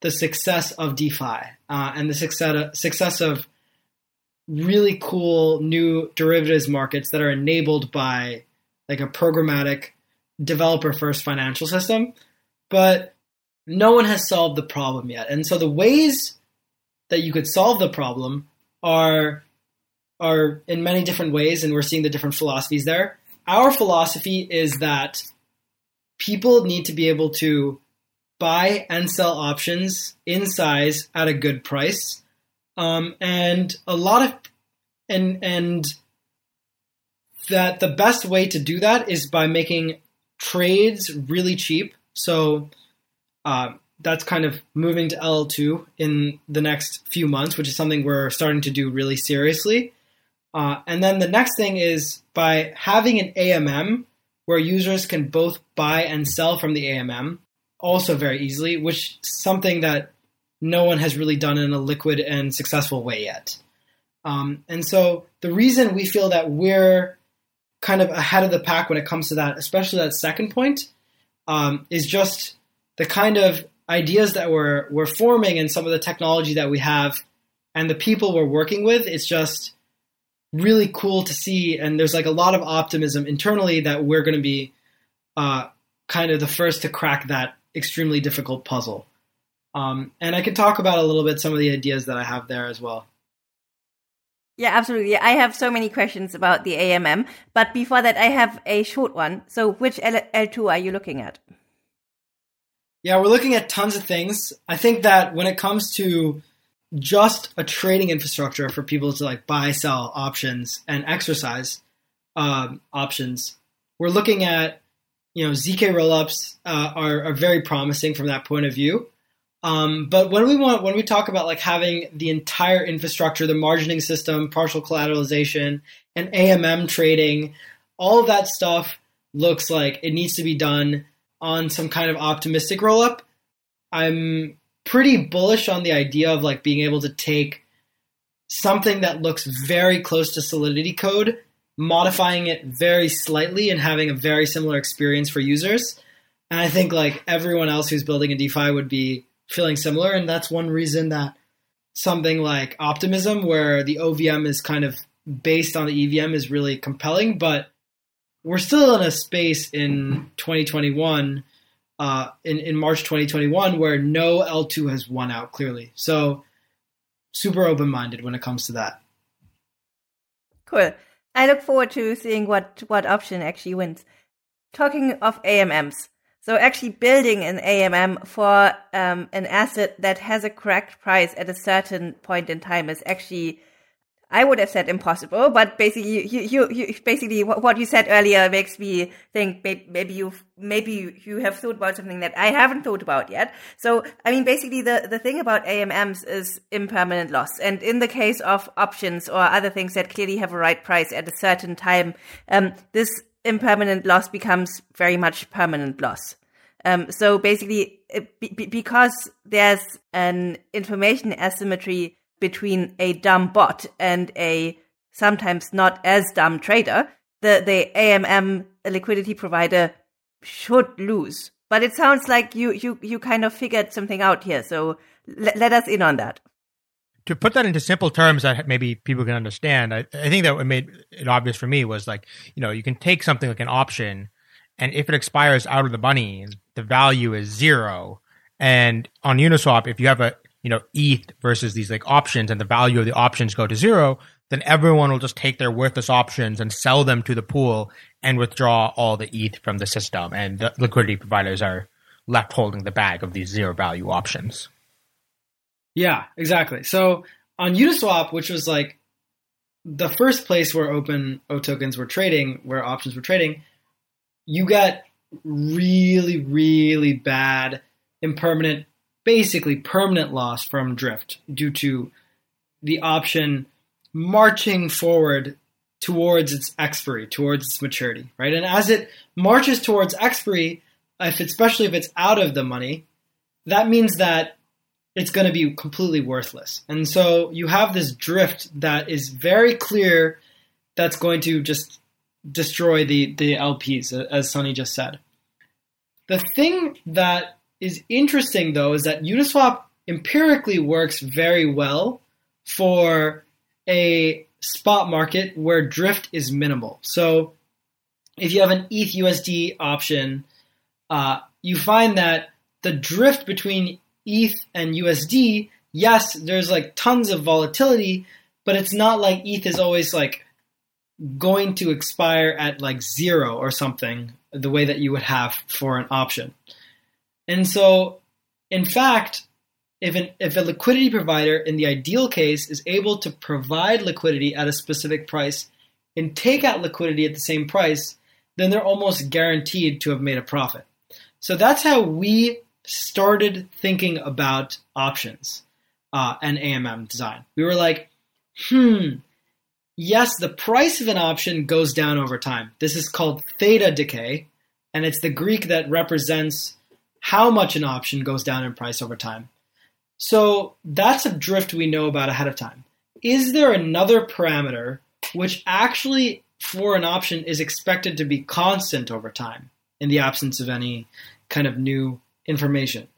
the success of DeFi uh, and the success success of really cool new derivatives markets that are enabled by like a programmatic developer first financial system. But no one has solved the problem yet. And so the ways that you could solve the problem are are in many different ways and we're seeing the different philosophies there. Our philosophy is that people need to be able to buy and sell options in size at a good price. Um, and a lot of and and that the best way to do that is by making trades really cheap. So uh, that's kind of moving to L2 in the next few months, which is something we're starting to do really seriously. Uh, and then the next thing is by having an AMM where users can both buy and sell from the AMM also very easily, which something that no one has really done in a liquid and successful way yet. Um, and so the reason we feel that we're kind of ahead of the pack when it comes to that, especially that second point, um, is just the kind of ideas that we're we're forming and some of the technology that we have and the people we're working with. It's just really cool to see. And there's like a lot of optimism internally that we're going to be uh, kind of the first to crack that extremely difficult puzzle. Um, and I can talk about a little bit some of the ideas that I have there as well. Yeah, absolutely. I have so many questions about the AMM, but before that, I have a short one. So, which L- L2 are you looking at? Yeah, we're looking at tons of things. I think that when it comes to just a trading infrastructure for people to like buy, sell options and exercise um, options, we're looking at you know zk rollups uh, are, are very promising from that point of view. Um, but when we want, when we talk about like having the entire infrastructure, the margining system, partial collateralization, and AMM trading, all of that stuff looks like it needs to be done on some kind of optimistic rollup. I'm pretty bullish on the idea of like being able to take something that looks very close to Solidity code, modifying it very slightly, and having a very similar experience for users. And I think like everyone else who's building a DeFi would be feeling similar. And that's one reason that something like Optimism, where the OVM is kind of based on the EVM, is really compelling. But we're still in a space in 2021, uh, in, in March 2021, where no L2 has won out clearly. So super open minded when it comes to that. Cool. I look forward to seeing what, what option actually wins. Talking of AMMs, so actually building an AMM for um, an asset that has a correct price at a certain point in time is actually, I would have said impossible, but basically, you, you, you basically what you said earlier makes me think maybe you maybe you have thought about something that I haven't thought about yet. So I mean, basically, the the thing about AMMs is impermanent loss, and in the case of options or other things that clearly have a right price at a certain time, um, this impermanent loss becomes very much permanent loss. Um, so basically, b- because there's an information asymmetry between a dumb bot and a sometimes not as dumb trader, the, the AMM liquidity provider should lose. But it sounds like you, you, you kind of figured something out here. So l- let us in on that to put that into simple terms that maybe people can understand, I, I, think that what made it obvious for me was like, you know, you can take something like an option, and if it expires out of the money, the value is zero. And on Uniswap, if you have a you know ETH versus these like options, and the value of the options go to zero, then everyone will just take their worthless options and sell them to the pool and withdraw all the ETH from the system, and the liquidity providers are left holding the bag of these zero value options. Yeah, exactly. So on Uniswap, which was like the first place where open O tokens were trading, where options were trading, you got really, really bad, impermanent, basically permanent loss from drift due to the option marching forward towards its expiry, towards its maturity, right? And as it marches towards expiry, if especially if it's out of the money, that means that it's going to be completely worthless. And so you have this drift that is very clear that's going to just destroy the, the LPs, as Sunny just said. The thing that is interesting, though, is that Uniswap empirically works very well for a spot market where drift is minimal. So if you have an ETH USD option, uh, you find that the drift between ETH and USD, yes, there's like tons of volatility, but it's not like ETH is always like going to expire at like zero or something the way that you would have for an option. And so, in fact, if, an, if a liquidity provider in the ideal case is able to provide liquidity at a specific price and take out liquidity at the same price, then they're almost guaranteed to have made a profit. So that's how we started thinking about options uh, and AMM design. We were like, hmm, yes, the price of an option goes down over time. This is called theta decay, and it's the Greek that represents how much an option goes down in price over time. So that's a drift we know about ahead of time. Is there another parameter which actually, for an option, is expected to be constant over time in the absence of any kind of new information?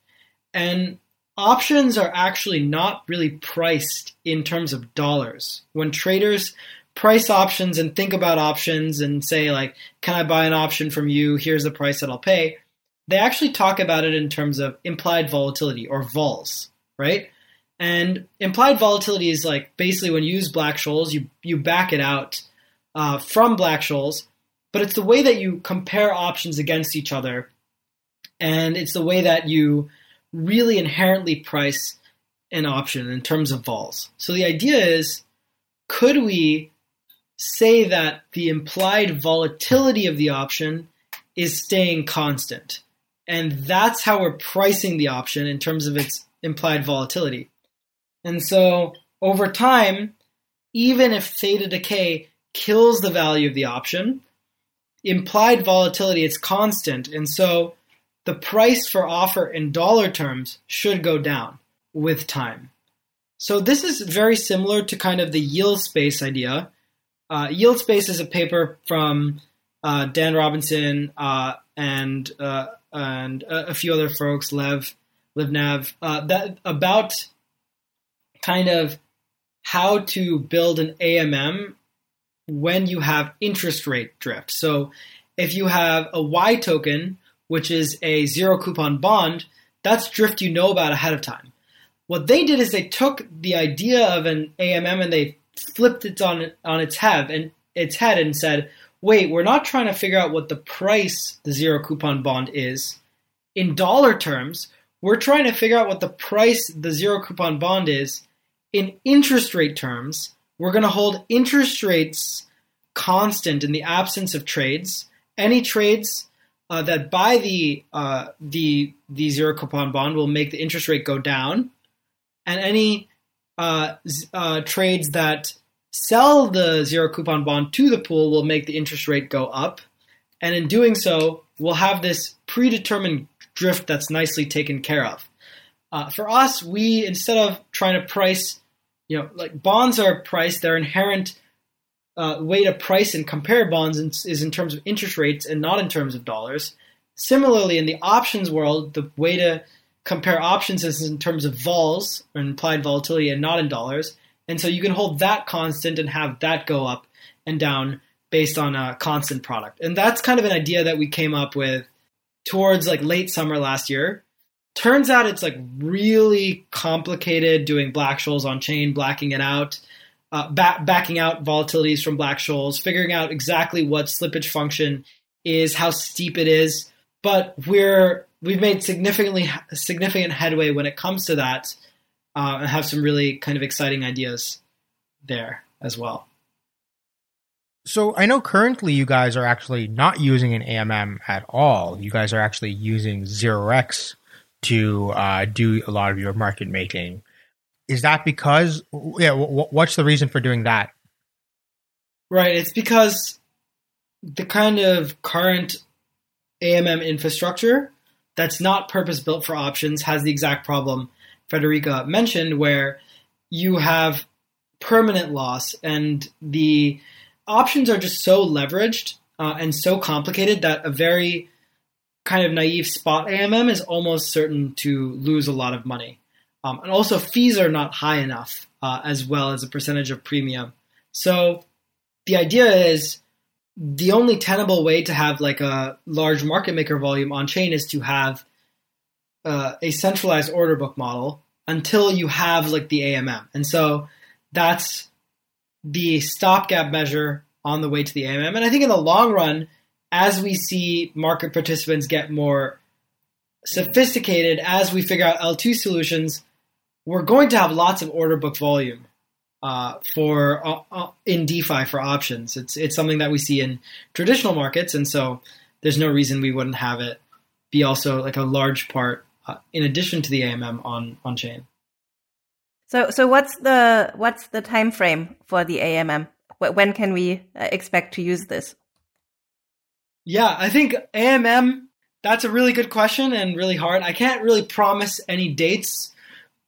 And options are actually not really priced in terms of dollars. When traders price options and think about options and say like, can I buy an option from you? Here's the price that I'll pay. They actually talk about it in terms of implied volatility or vols, right? And implied volatility is like basically when you use Black Scholes, you you back it out uh, from Black Scholes, but it's the way that you compare options against each other, and it's the way that you really inherently price an option in terms of vols. So the idea is, could we say that the implied volatility of the option is staying constant? And that's how we're pricing the option in terms of its implied volatility. And so over time, even if theta decay kills the value of the option, implied volatility is constant. And so the price for offer in dollar terms should go down with time. So this is very similar to kind of the yield space idea. Uh, yield space is a paper from uh, Dan Robinson uh, and uh, and a, few other folks, Lev, Livnev, uh, that about kind of how to build an AMM when you have interest rate drift. So if you have a yToken, which is a zero coupon bond, that's drift you know about ahead of time. What they did is they took the idea of an AMM and they flipped it on on its head and its head and said, "Wait, we're not trying to figure out what the price the zero coupon bond is in dollar terms. We're trying to figure out what the price the zero coupon bond is in interest rate terms, we're going to hold interest rates constant in the absence of trades. Any trades uh, that buy the uh, the the zero coupon bond will make the interest rate go down, and any uh, uh, trades that sell the zero coupon bond to the pool will make the interest rate go up, and in doing so, we'll have this predetermined drift that's nicely taken care of. Uh, for us, we instead of trying to price you know, like bonds are priced, their inherent uh, way to price and compare bonds is in terms of interest rates and not in terms of dollars. Similarly, in the options world, the way to compare options is in terms of vols or implied volatility and not in dollars. And so you can hold that constant and have that go up and down based on a constant product. And that's kind of an idea that we came up with towards like late summer last year turns out it's like really complicated doing black scholes on chain, blacking it out, uh, backing out volatilities from black scholes, figuring out exactly what slippage function is, how steep it is. But we're we've made significantly significant headway when it comes to that, uh, and have some really kind of exciting ideas there as well. So I know currently you guys are actually not using an AMM at all. You guys are actually using 0x to uh, do a lot of your market making. Is that because, yeah, w- what's the reason for doing that? Right. It's because the kind of current AMM infrastructure that's not purpose built for options has the exact problem Friederike mentioned, where you have permanent loss and the options are just so leveraged uh, and so complicated that a very kind of naive spot AMM is almost certain to lose a lot of money. Um, and also, fees are not high enough uh, as well as a percentage of premium. So the idea is the only tenable way to have like a large market maker volume on chain is to have uh, a centralized order book model until you have like the AMM. And so that's the stopgap measure on the way to the AMM. And I think in the long run, as we see market participants get more sophisticated, as we figure out L2 solutions, we're going to have lots of order book volume uh, for uh, uh, in DeFi for options. It's it's something that we see in traditional markets, and so there's no reason we wouldn't have it be also like a large part uh, in addition to the AMM on on chain. So so what's the what's the time frame for the AMM? When can we uh, expect to use this? Yeah, I think AMM, that's a really good question and really hard. I can't really promise any dates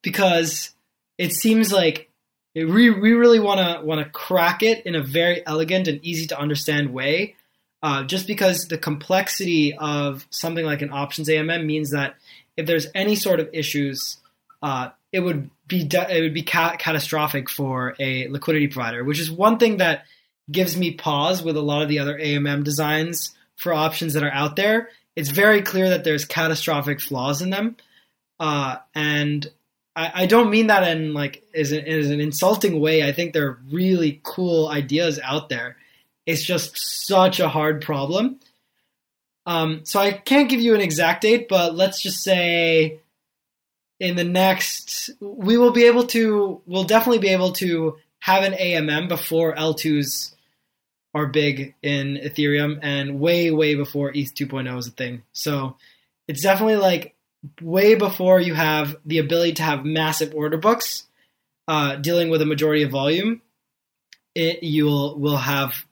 because it seems like it, we, we really want to want to crack it in a very elegant and easy to understand way. Uh, just because the complexity of something like an options AMM means that if there's any sort of issues, uh, it would be it would be ca- catastrophic for a liquidity provider, which is one thing that gives me pause with a lot of the other AMM designs for options that are out there. It's very clear that there's catastrophic flaws in them. Uh, and I, I, don't mean that in like as an, as an insulting way. I think there are really cool ideas out there. It's just such a hard problem. Um, so I can't give you an exact date, but let's just say in the next, we will be able to, we'll definitely be able to have an AMM before L2s are big in Ethereum and way, way before ETH 2.0 is a thing. So it's definitely like way before you have the ability to have massive order books uh, dealing with a majority of volume. It, you'll will have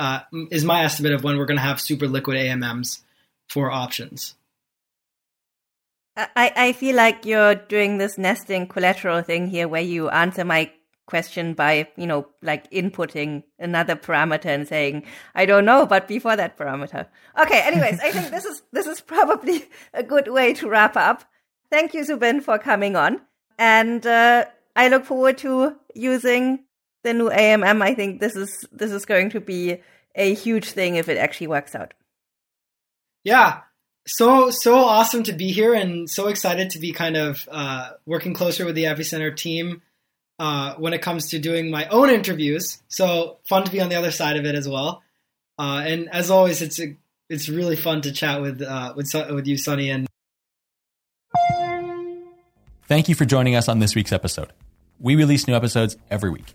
uh, is my estimate of when we're going to have super liquid AMMs for options. I, I feel like you're doing this nesting collateral thing here where you answer my question by, you know, like inputting another parameter and saying, I don't know, but before that parameter. Okay. Anyways, I think this is, this is probably a good way to wrap up. Thank you, Zubin, for coming on. And, uh, I look forward to using the new AMM. I think this is, this is going to be a huge thing if it actually works out. Yeah. So, so awesome to be here and so excited to be kind of, uh, working closer with the Epicenter team uh, when it comes to doing my own interviews. So fun to be on the other side of it as well. Uh, and as always, it's a, it's really fun to chat with uh, with with you, Sunny. And thank you for joining us on this week's episode. We release new episodes every week.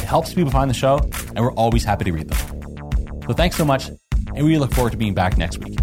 Helps people find the show, and we're always happy to read them. So thanks so much, and we look forward to being back next week.